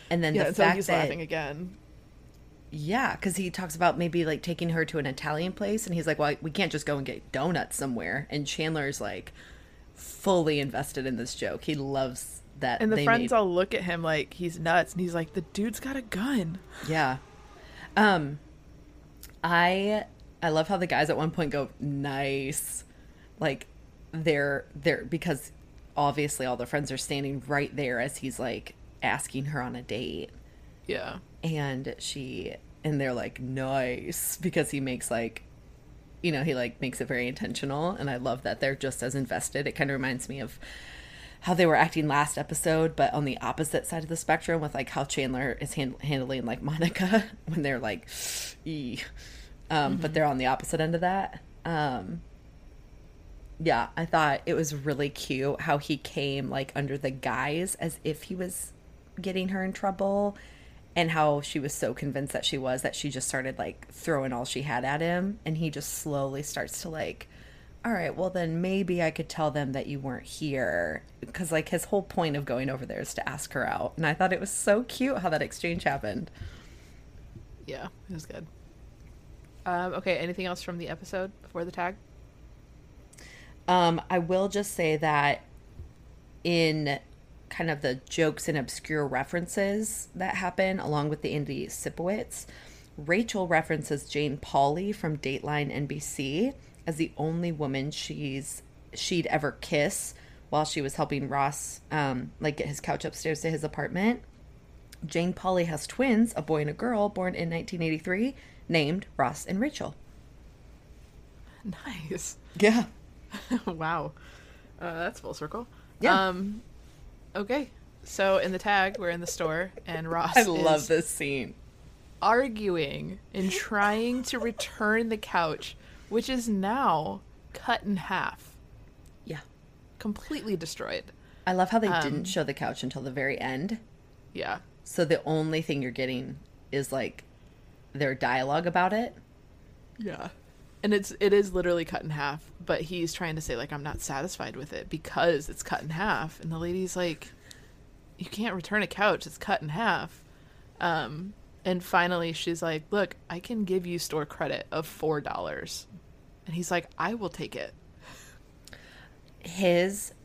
And then Yeah, the until fact he's that laughing again. yeah, because he talks about maybe like taking her to an Italian place, and he's like, "Well, we can't just go and get donuts somewhere." And Chandler's like fully invested in this joke. He loves that. And the friends made- all look at him like he's nuts, and he's like, "The dude's got a gun." yeah. Um, I I love how the guys at one point go nice, like they're they're because obviously all the friends are standing right there as he's like asking her on a date. Yeah. and she and they're like nice because he makes like you know he like makes it very intentional and i love that they're just as invested it kind of reminds me of how they were acting last episode but on the opposite side of the spectrum with like how chandler is hand- handling like monica when they're like "Ee." um but they're on the opposite end of that um yeah i thought it was really cute how he came like under the guise as if he was getting her in trouble and how she was so convinced that she was that she just started like throwing all she had at him and he just slowly starts to like all right well then maybe i could tell them that you weren't here because like his whole point of going over there is to ask her out and i thought it was so cute how that exchange happened Yeah, it was good. Um, okay, anything else from the episode before the tag? Um, I will just say that in kind of the jokes and obscure references that happen along with the Andy Sipowicz, Rachel references Jane Pauley from Dateline NBC as the only woman she's she'd ever kiss while she was helping Ross um, like get his couch upstairs to his apartment. Jane Pauley has twins, a boy and a girl, born in 1983, named Ross and Rachel. Nice. Yeah. wow. Uh, that's full circle. Yeah. Um, okay. So in the tag, we're in the store, and Ross I love is this scene. arguing and trying to return the couch, which is now cut in half, Yeah. completely destroyed. I love how they Um, didn't show the couch until the very end. Yeah. So the only thing you're getting is like their dialogue about it. Yeah. And it's it is literally cut in half, but he's trying to say like I'm not satisfied with it because it's cut in half and the lady's like you can't return a couch, it's cut in half. Um and finally she's like, "Look, I can give you store credit of $4." And he's like, "I will take it." His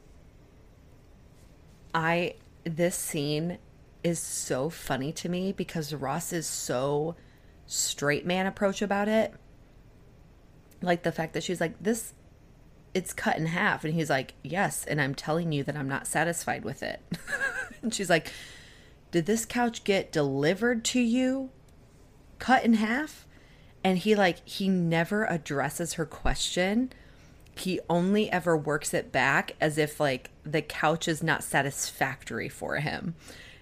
I this scene is so funny to me because Ross is so straight man approach about it. Like the fact that she's like this it's cut in half and he's like, "Yes, and I'm telling you that I'm not satisfied with it." and she's like, "Did this couch get delivered to you cut in half?" And he like he never addresses her question. He only ever works it back as if like the couch is not satisfactory for him.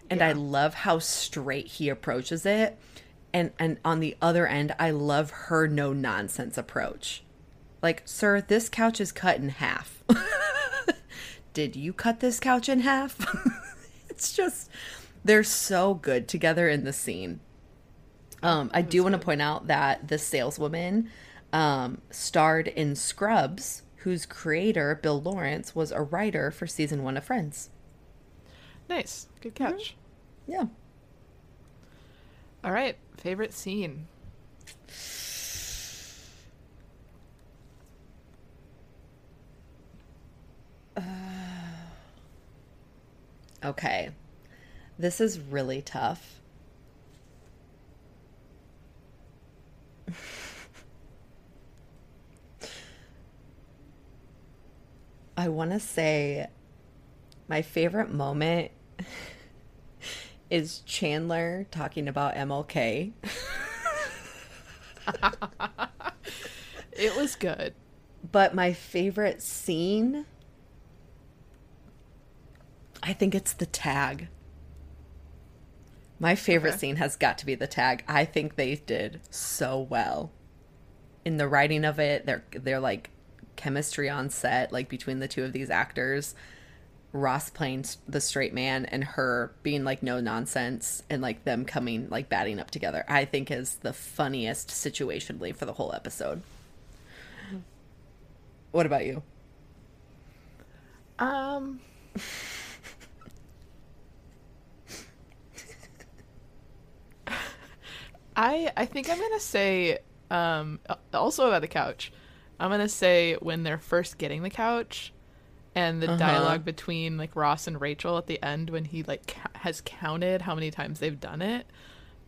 And I love how straight he approaches it. And and on the other end, I love her no nonsense approach. Like, sir, this couch is cut in half. Did you cut this couch in half? it's just they're so good together in the scene. Um, I do want to point out that the saleswoman um, starred in Scrubs, whose creator, Bill Lawrence, was a writer for season one of Friends. Nice. Good catch. Yeah. All right, favorite scene. Okay. This is really tough. I want to say my favorite moment is Chandler talking about MLK. It was good. But my favorite scene, I think it's the tag. My favorite Okay. scene has got to be the tag. I think they did so well in the writing of it. They're they're like chemistry on set, like between the two of these actors. Ross playing the straight man and her being like no nonsense and like them coming like batting up together. I think is the funniest situationally for the whole episode. What about you? Um. I I think I'm gonna say um also about the couch. I'm gonna say when they're first getting the couch, and the Uh-huh. dialogue between like Ross and Rachel at the end when he like ca- has counted how many times they've done it,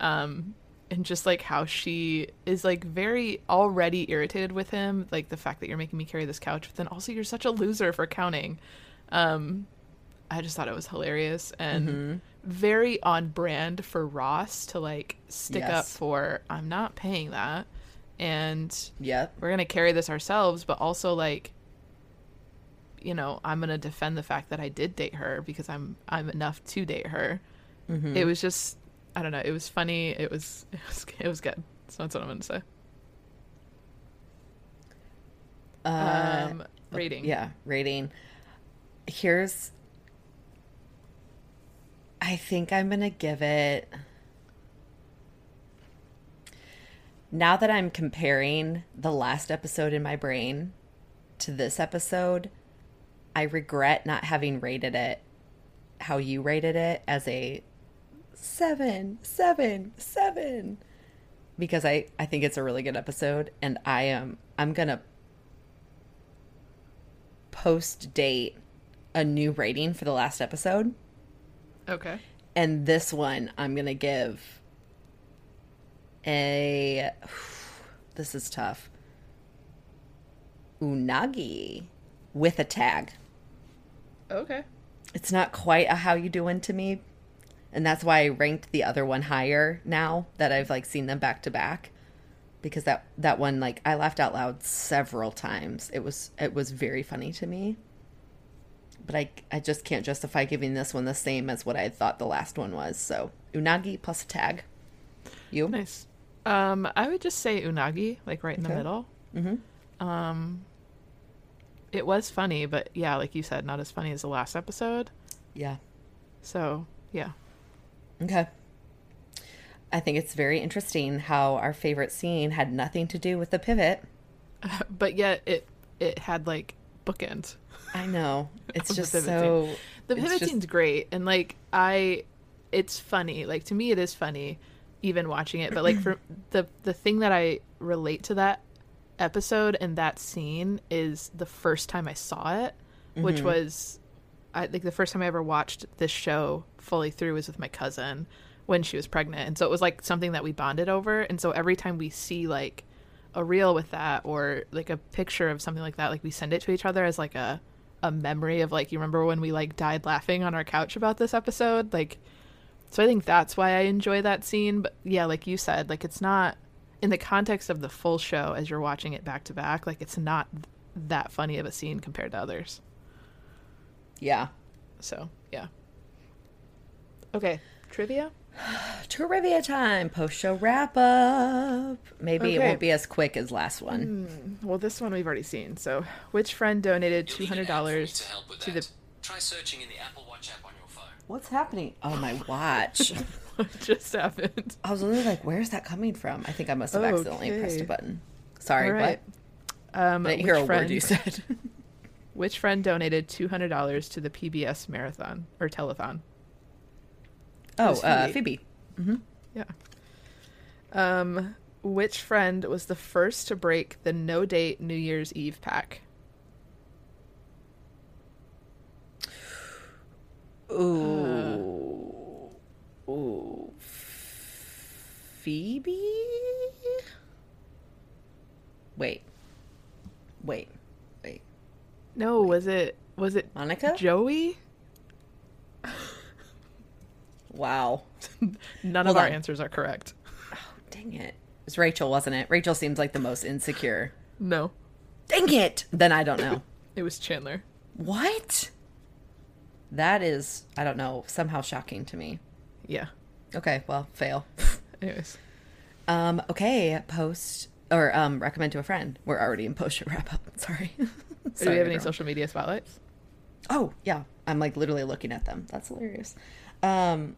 um, and just like how she is like very already irritated with him, like the fact that you're making me carry this couch, but then also you're such a loser for counting. Um, I just thought it was hilarious and Mm-hmm. very on brand for Ross to like stick up for I'm not paying that and yeah we're going to carry this ourselves but also like you know, I'm going to defend the fact that I did date her because I'm I'm enough to date her. Mm-hmm. It was just I don't know, it was funny, it was it was it was good. So that's what I'm going to say. Uh, um rating. Yeah, rating. Here's. I think I'm going to give it. Now that I'm comparing the last episode in my brain to this episode, I regret not having rated it how you rated it as a seven, seven, seven. Because I, I think it's a really good episode and I am I'm gonna post date a new rating for the last episode. Okay. And this one I'm going to give a. This is tough. Unagi with a tag. Okay. It's not quite a how you doing to me. And that's why I ranked the other one higher now that I've like seen them back to back. Because that that one like I laughed out loud several times. It was it was very funny to me. But I I just can't justify giving this one the same as what I thought the last one was. So unagi plus a tag. You? Nice. Um, I would just say unagi, like right in the middle. Mm-hmm. Um, it was funny, but yeah, like you said, not as funny as the last episode. Yeah. So yeah, Okay. I think it's very interesting how our favorite scene had nothing to do with the pivot. but yet it it had like bookends. I know. It's the just pivot so The pivot just- scene's great, and like I, it's funny. Like to me, it is funny, even watching it. But like for the the thing that I relate to that episode and that scene is the first time I saw it, which Mm-hmm. was, I think the first time I ever watched this show fully through was with my cousin when she was pregnant, and so it was like something that we bonded over. And so every time we see like a reel with that or like a picture of something like that, like we send it to each other as like a a memory of like you remember when we like died laughing on our couch about this episode? Like so i think that's why i enjoy that scene but yeah like you said like it's not in the context of the full show as you're watching it back to back like it's not that funny of a scene compared to others. Yeah. so yeah. Okay trivia Trivia time, post show wrap up. Maybe it won't be as quick as last one. well this one we've already seen so which friend donated You'll need an app for you $200 to help with to that. the Try searching in the Apple Watch app on your phone. What's happening? Oh, my watch. what just happened I was literally like, where's that coming from? I think I must have accidentally pressed a button. Sorry, all right what? um I didn't hear a friend, word you said. Which friend donated two hundred dollars to the PBS marathon or telethon? Oh, uh, Phoebe. Phoebe. Yeah. Um, which friend was the first to break the no date New Year's Eve pack? Ooh. Ooh. Phoebe? Wait. Wait. Wait. No, was it was it Monica? Joey? Wow. None Hold of our on. answers are correct. Oh, dang it. It was Rachel, wasn't it? Rachel seems like the most insecure. No, Dang it! Then I don't know. it was Chandler. what? That is, I don't know, somehow shocking to me. Yeah. Okay, well, fail. Anyways, Um, okay, post or um recommend to a friend. We're already in post wrap up. Sorry. do we have any social media spotlights? Oh, yeah. I'm like literally looking at them. That's hilarious. Um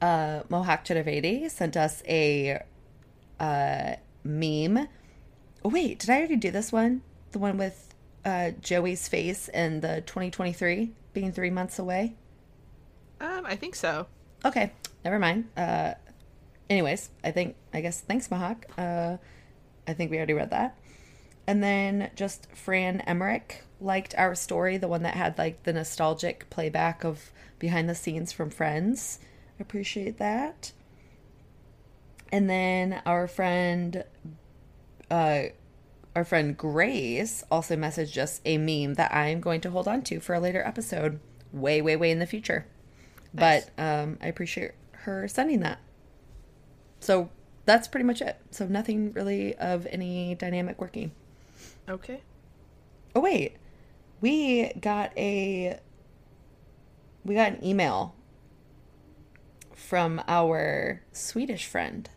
uh Mahak Chaturvedi sent us a uh meme. Oh wait, did I already do this one? The one with uh, Joey's face in the 2023 being three months away? Um, I think so. Okay, never mind. Uh, anyways, I think I guess thanks, Mahak. Uh, I think we already read that. And then just Fran Emmerich liked our story, the one that had like the nostalgic playback of behind the scenes from Friends. Appreciate that. And then our friend, uh, our friend Grace also messaged us a meme that I am going to hold on to for a later episode, way, way, way in the future. Nice. But um, I appreciate her sending that. So that's pretty much it. So nothing really of any dynamic working. Okay. Oh wait, we got a we got an email from our Swedish friend.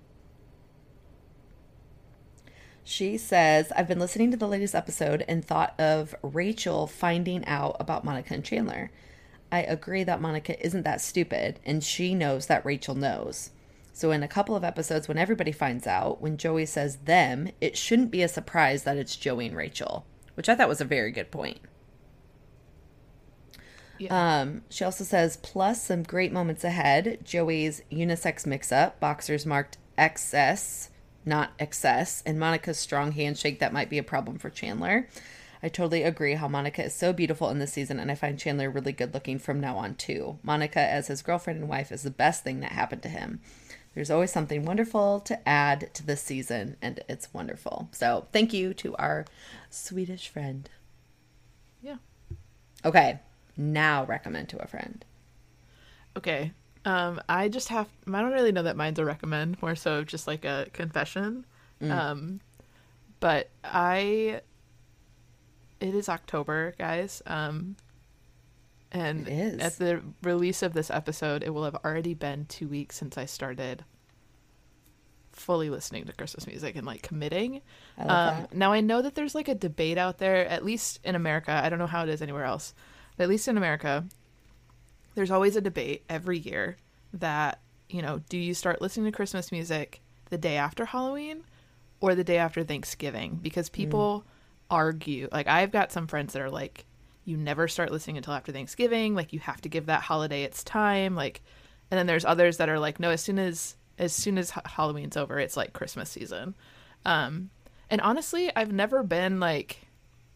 She says, I've been listening to the latest episode and thought of Rachel finding out about Monica and Chandler. I agree that Monica isn't that stupid, and she knows that Rachel knows. So, in a couple of episodes, when everybody finds out, when Joey says them, it shouldn't be a surprise that it's Joey and Rachel, which I thought was a very good point. Yeah. Um, she also says, plus some great moments ahead. Joey's unisex mix up, boxers marked XS, not excess, and Monica's strong handshake that might be a problem for Chandler. I totally agree how Monica is so beautiful in this season, and I find Chandler really good looking from now on, too. Monica, as his girlfriend and wife, is the best thing that happened to him. There's always something wonderful to add to this season, and it's wonderful. So, thank you to our Swedish friend. yeah. Okay, now recommend to a friend. Okay. Um, I just have. I don't really know that mine's a recommend, more so just like a confession. Um, but I. It is October, guys. Um, and at the release of this episode, it will have already been two weeks since I started fully listening to Christmas music and like committing. I Um, now I know that there's like a debate out there, at least in America. I don't know how it is anywhere else, at least in America, there's always a debate every year that you know, do you start listening to Christmas music the day after Halloween or the day after Thanksgiving? Because people argue. Like I've got some friends that are like, you never start listening until after Thanksgiving. Like you have to give that holiday its time. Like, and then there's others that are like, no, as soon as as soon as Halloween's over, it's like Christmas season. Um, and honestly, I've never been like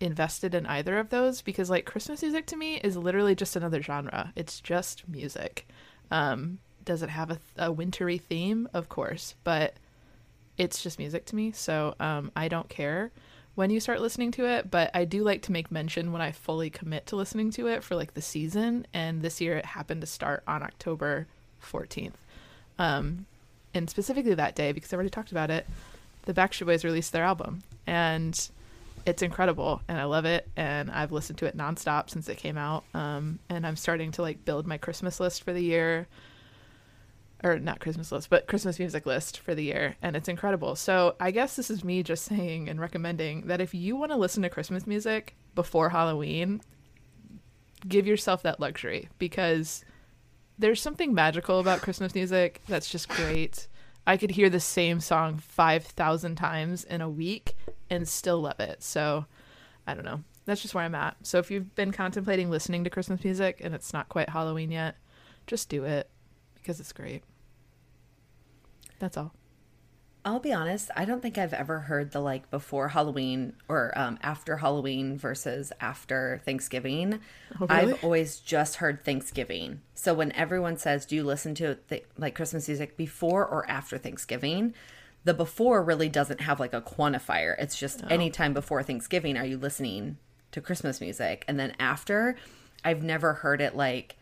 invested in either of those because like Christmas music to me is literally just another genre. It's just music. Um, does it have a, a wintry theme? Of course, but it's just music to me. So um, I don't care when you start listening to it, but I do like to make mention when I fully commit to listening to it for like the season. And this year it happened to start on October 14th. Um, and specifically that day, because I already talked about it, the Backstreet Boys released their album. And it's incredible and I love it. And I've listened to it nonstop since it came out. Um, and I'm starting to like build my Christmas list for the year or not Christmas list, but Christmas music list for the year, and it's incredible. So I guess this is me just saying and recommending that if you want to listen to Christmas music before Halloween, give yourself that luxury because there's something magical about Christmas music that's just great. I could hear the same song 5,000 times in a week and still love it. So I don't know. That's just where I'm at. So if you've been contemplating listening to Christmas music and it's not quite Halloween yet, just do it because it's great. That's all. I'll be honest, I don't think I've ever heard the like before Halloween or um, after Halloween versus after Thanksgiving. Oh, really? I've always just heard Thanksgiving. So when everyone says, "Do you listen to th- like Christmas music before or after Thanksgiving?" The before really doesn't have like a quantifier. It's just anytime before Thanksgiving are you listening to Christmas music, and then after, I've never heard it like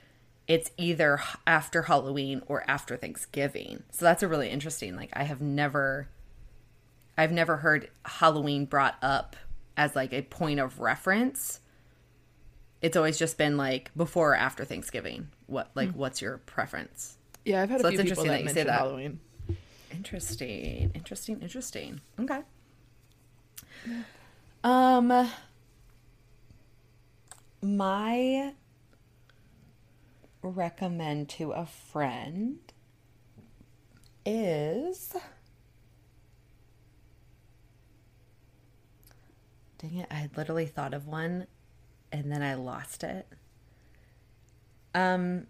it's either after Halloween or after Thanksgiving. So that's a really interesting. Like I have never I've never heard Halloween brought up as like a point of reference. It's always just been like before or after Thanksgiving. What like what's your preference? Yeah, I've had So a few that's people interesting that, that you say mention that. Halloween. Interesting. Interesting. Interesting. Okay. Um my recommend to a friend is Dang it, I had literally thought of one and then I lost it. Um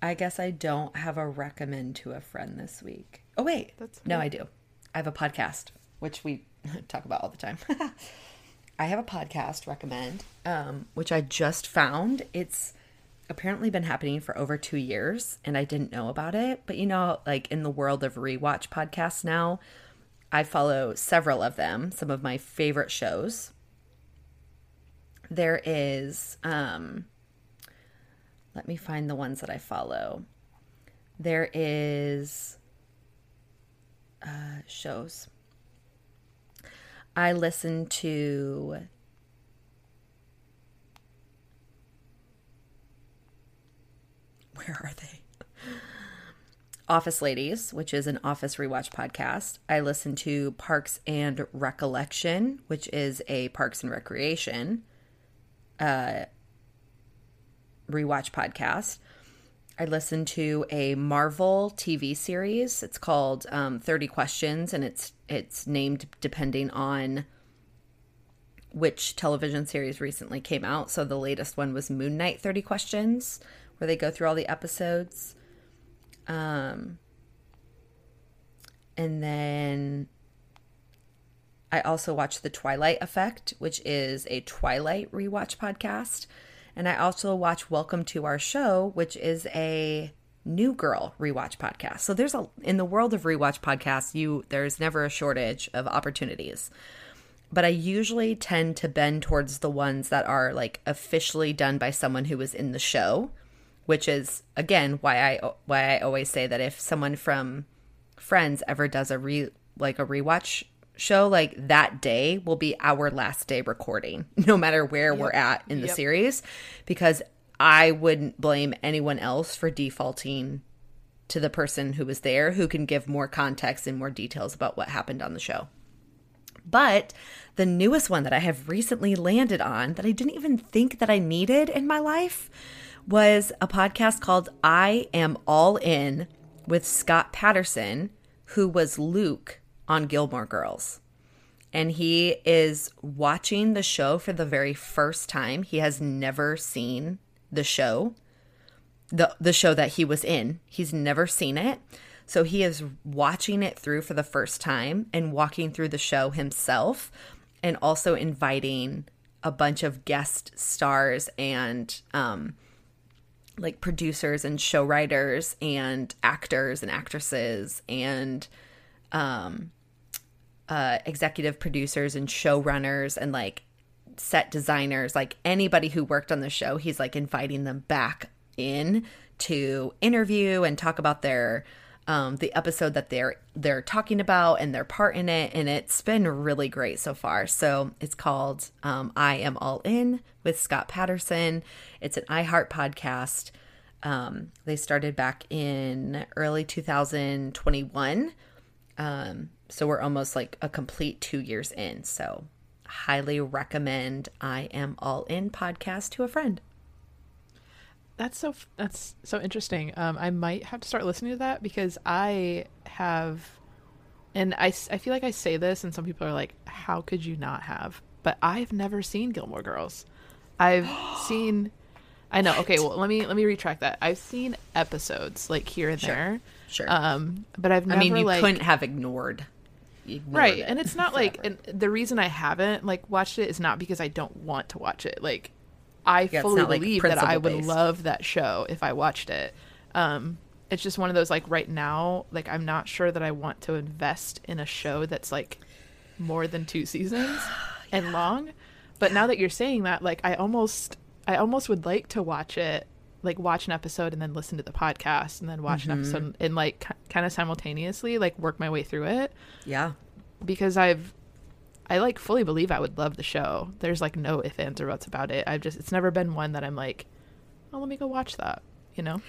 I guess I don't have a recommend to a friend this week. Oh wait. That's no. I do. I have a podcast which we talk about all the time. I have a podcast recommend um which I just found. It's apparently been happening for over 2 years and I didn't know about it, but you know like in the world of rewatch podcasts now, I follow several of them, some of my favorite shows. There is, um, let me find the ones that I follow. There is uh, shows. I listen to. Where are they? Office Ladies, which is an office rewatch podcast. I listen to Parks and Recollection, which is a Parks and Recreation uh, rewatch podcast. I listen to a Marvel TV series. It's called um, Thirty Questions, and it's it's named depending on which television series recently came out. So the latest one was Moon Knight 30 Questions, where they go through all the episodes. Um, and then I also watch The Twilight Effect, which is a Twilight rewatch podcast. And I also watch Welcome to Our Show, which is a New Girl rewatch podcast. So there's a in the world of rewatch podcasts, you there's never a shortage of opportunities. But I usually tend to bend towards the ones that are like officially done by someone who was in the show which is again why I why I always say that if someone from Friends ever does a re like a rewatch show, like that day will be our last day recording, no matter where we're at in the Yep. series, because I wouldn't blame anyone else for defaulting to the person who was there who can give more context and more details about what happened on the show. But the newest one that I have recently landed on that I didn't even think that I needed in my life was a podcast called I Am All In with Scott Patterson, who was Luke on Gilmore Girls. And he is watching the show for the very first time. He has never seen the show the the show that he was in. He's never seen it. So he is watching it through for the first time and walking through the show himself and also inviting a bunch of guest stars and um like producers and show writers and actors and actresses and um uh executive producers and showrunners and like set designers, like anybody who worked on the show, he's like inviting them back in to interview and talk about their um the episode that they're they're talking about and their part in it and it's been really great so far. So it's called um I am all in with Scott Patterson. It's an iHeart podcast. Um they started back in early 2021. Um, so we're almost like a complete two years in. So highly recommend I Am All In podcast to a friend. That's so that's so interesting. Um, I might have to start listening to that because I have, and I, I feel like I say this, and some people are like, "How could you not have?" But I've never seen Gilmore Girls. I've seen. I know. Okay, well, let me let me retract that. I've seen episodes like here and Sure, there. sure. Um, but I've never. I mean, you like couldn't have ignored. ignored right it and it's not like and the reason i haven't like watched it is not because i don't want to watch it like i it's fully not, like, believe that i would principle-based. love that show if i watched it. Um it's just one of those like right now like i'm not sure that i want to invest in a show that's like more than two seasons and long. But now that you're saying that like i almost i almost would like to watch it like watch an episode and then listen to the podcast and then watch Mm-hmm. an episode and like kind of simultaneously like work my way through it. Yeah, because I've I like fully believe I would love the show. There's like no ifs, ands, or buts about it. I've just it's never been one that I'm like, oh, let me go watch that. You know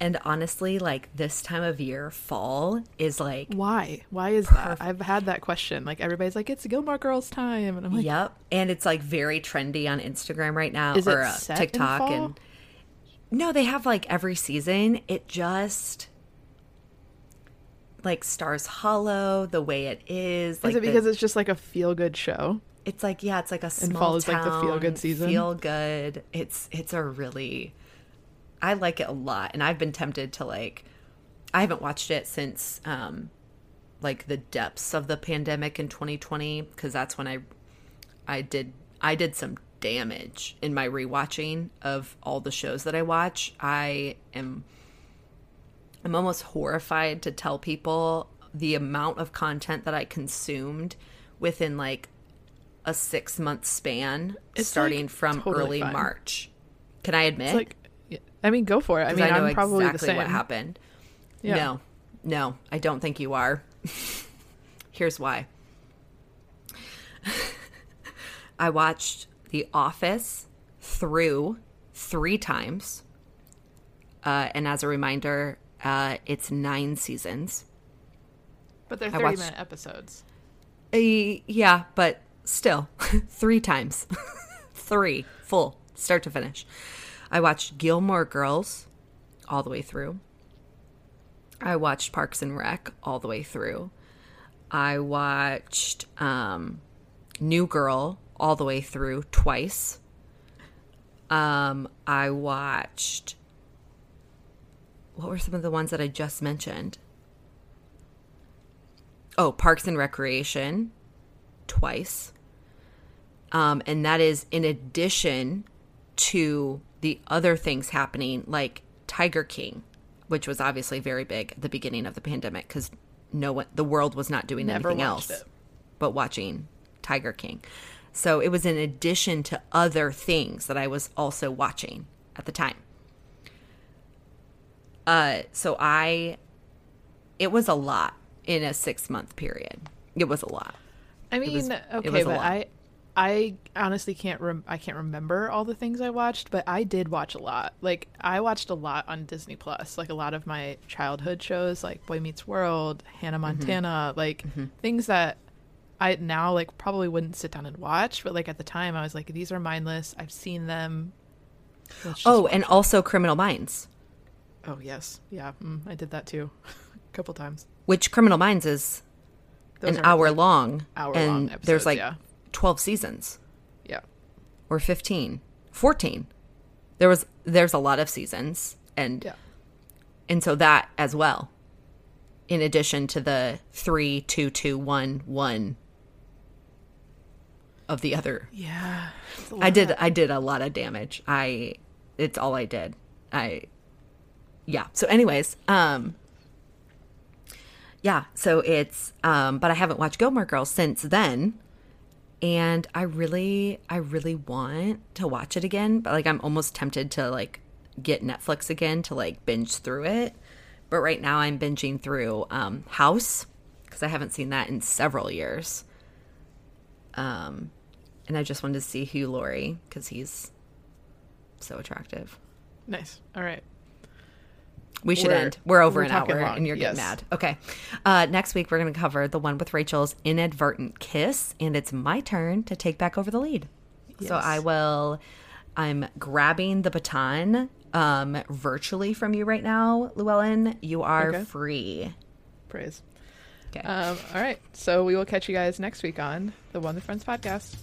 and honestly, like this time of year, fall is like why? Why is that? I've had that question. Like everybody's like, it's Gilmore Girls time, and I'm like, yep, and it's like very trendy on Instagram right now or uh, TikTok and no, they have like every season. It just like Stars Hollow the way it is. Like is it the- because it's just like a feel good show? it's like yeah, it's like a small follows, like, the feel-good season? Feel good. It's it's a really I like it a lot and I've been tempted to like I haven't watched it since um like the depths of the pandemic in 2020 because that's when I I did I did some damage in my rewatching of all the shows that I watch. I am I'm almost horrified to tell people the amount of content that I consumed within like a 6 month span It's, starting like, from totally early fine. March. Can I admit? It's like, I mean, go for it. I mean, I know I'm probably exactly the same. what happened. Yeah. No, no, I don't think you are. Here's why. I watched The Office through three times. Uh, and as a reminder, uh, it's nine seasons. But they're 30 watched- minute episodes. Uh, yeah, but still, three times. three, full, start to finish. I watched Gilmore Girls all the way through. I watched Parks and Rec all the way through. I watched um, New Girl all the way through twice. Um, I watched. What were some of the ones that I just mentioned? Oh, Parks and Recreation twice. Um, and that is in addition to the other things happening, like Tiger King, which was obviously very big at the beginning of the pandemic because no one, the world was not doing Never anything else it. but watching Tiger King. So it was in addition to other things that I was also watching at the time. Uh, so I, it was a lot in a six month period. It was a lot. I mean, was- okay, but. I, I honestly can't rem- I can't remember all the things I watched, but I did watch a lot. Like I watched a lot on Disney Plus, like a lot of my childhood shows, like Boy Meets World, Hannah Mm-hmm. Montana, like things that I now like probably wouldn't sit down and watch, but like at the time I was like, these are mindless. I've seen them. Oh, and them. also Criminal Minds, oh yes, yeah, mm, I did that too, a couple times. which Criminal Minds is Those an hour long, hour-long and there's like yeah. twelve seasons. Yeah, or 15 14 there was there's a lot of seasons and yeah. and so that as well in addition to the three two two one one of the other. Yeah, I did i did a lot of damage. I it's all i did. I yeah. So anyways um yeah so it's um but i haven't watched gilmore girls since then. And i really i really want to watch it again but like i'm almost tempted to like get netflix again to like binge through it. But right now i'm binging through um house because i haven't seen that in several years. Um and i just wanted to see hugh laurie because he's so attractive. Nice. All right. We should We're- end. We're over we're an hour long, and you're yes. getting mad. Okay. Uh, next week, we're going to cover the one with Rachel's inadvertent kiss, and it's my turn to take back over the lead. So I will, I'm grabbing the baton um, virtually from you right now, Luellen. You are Okay. free. Praise. Okay. Um, all right. So we will catch you guys next week on the One with Friends podcast.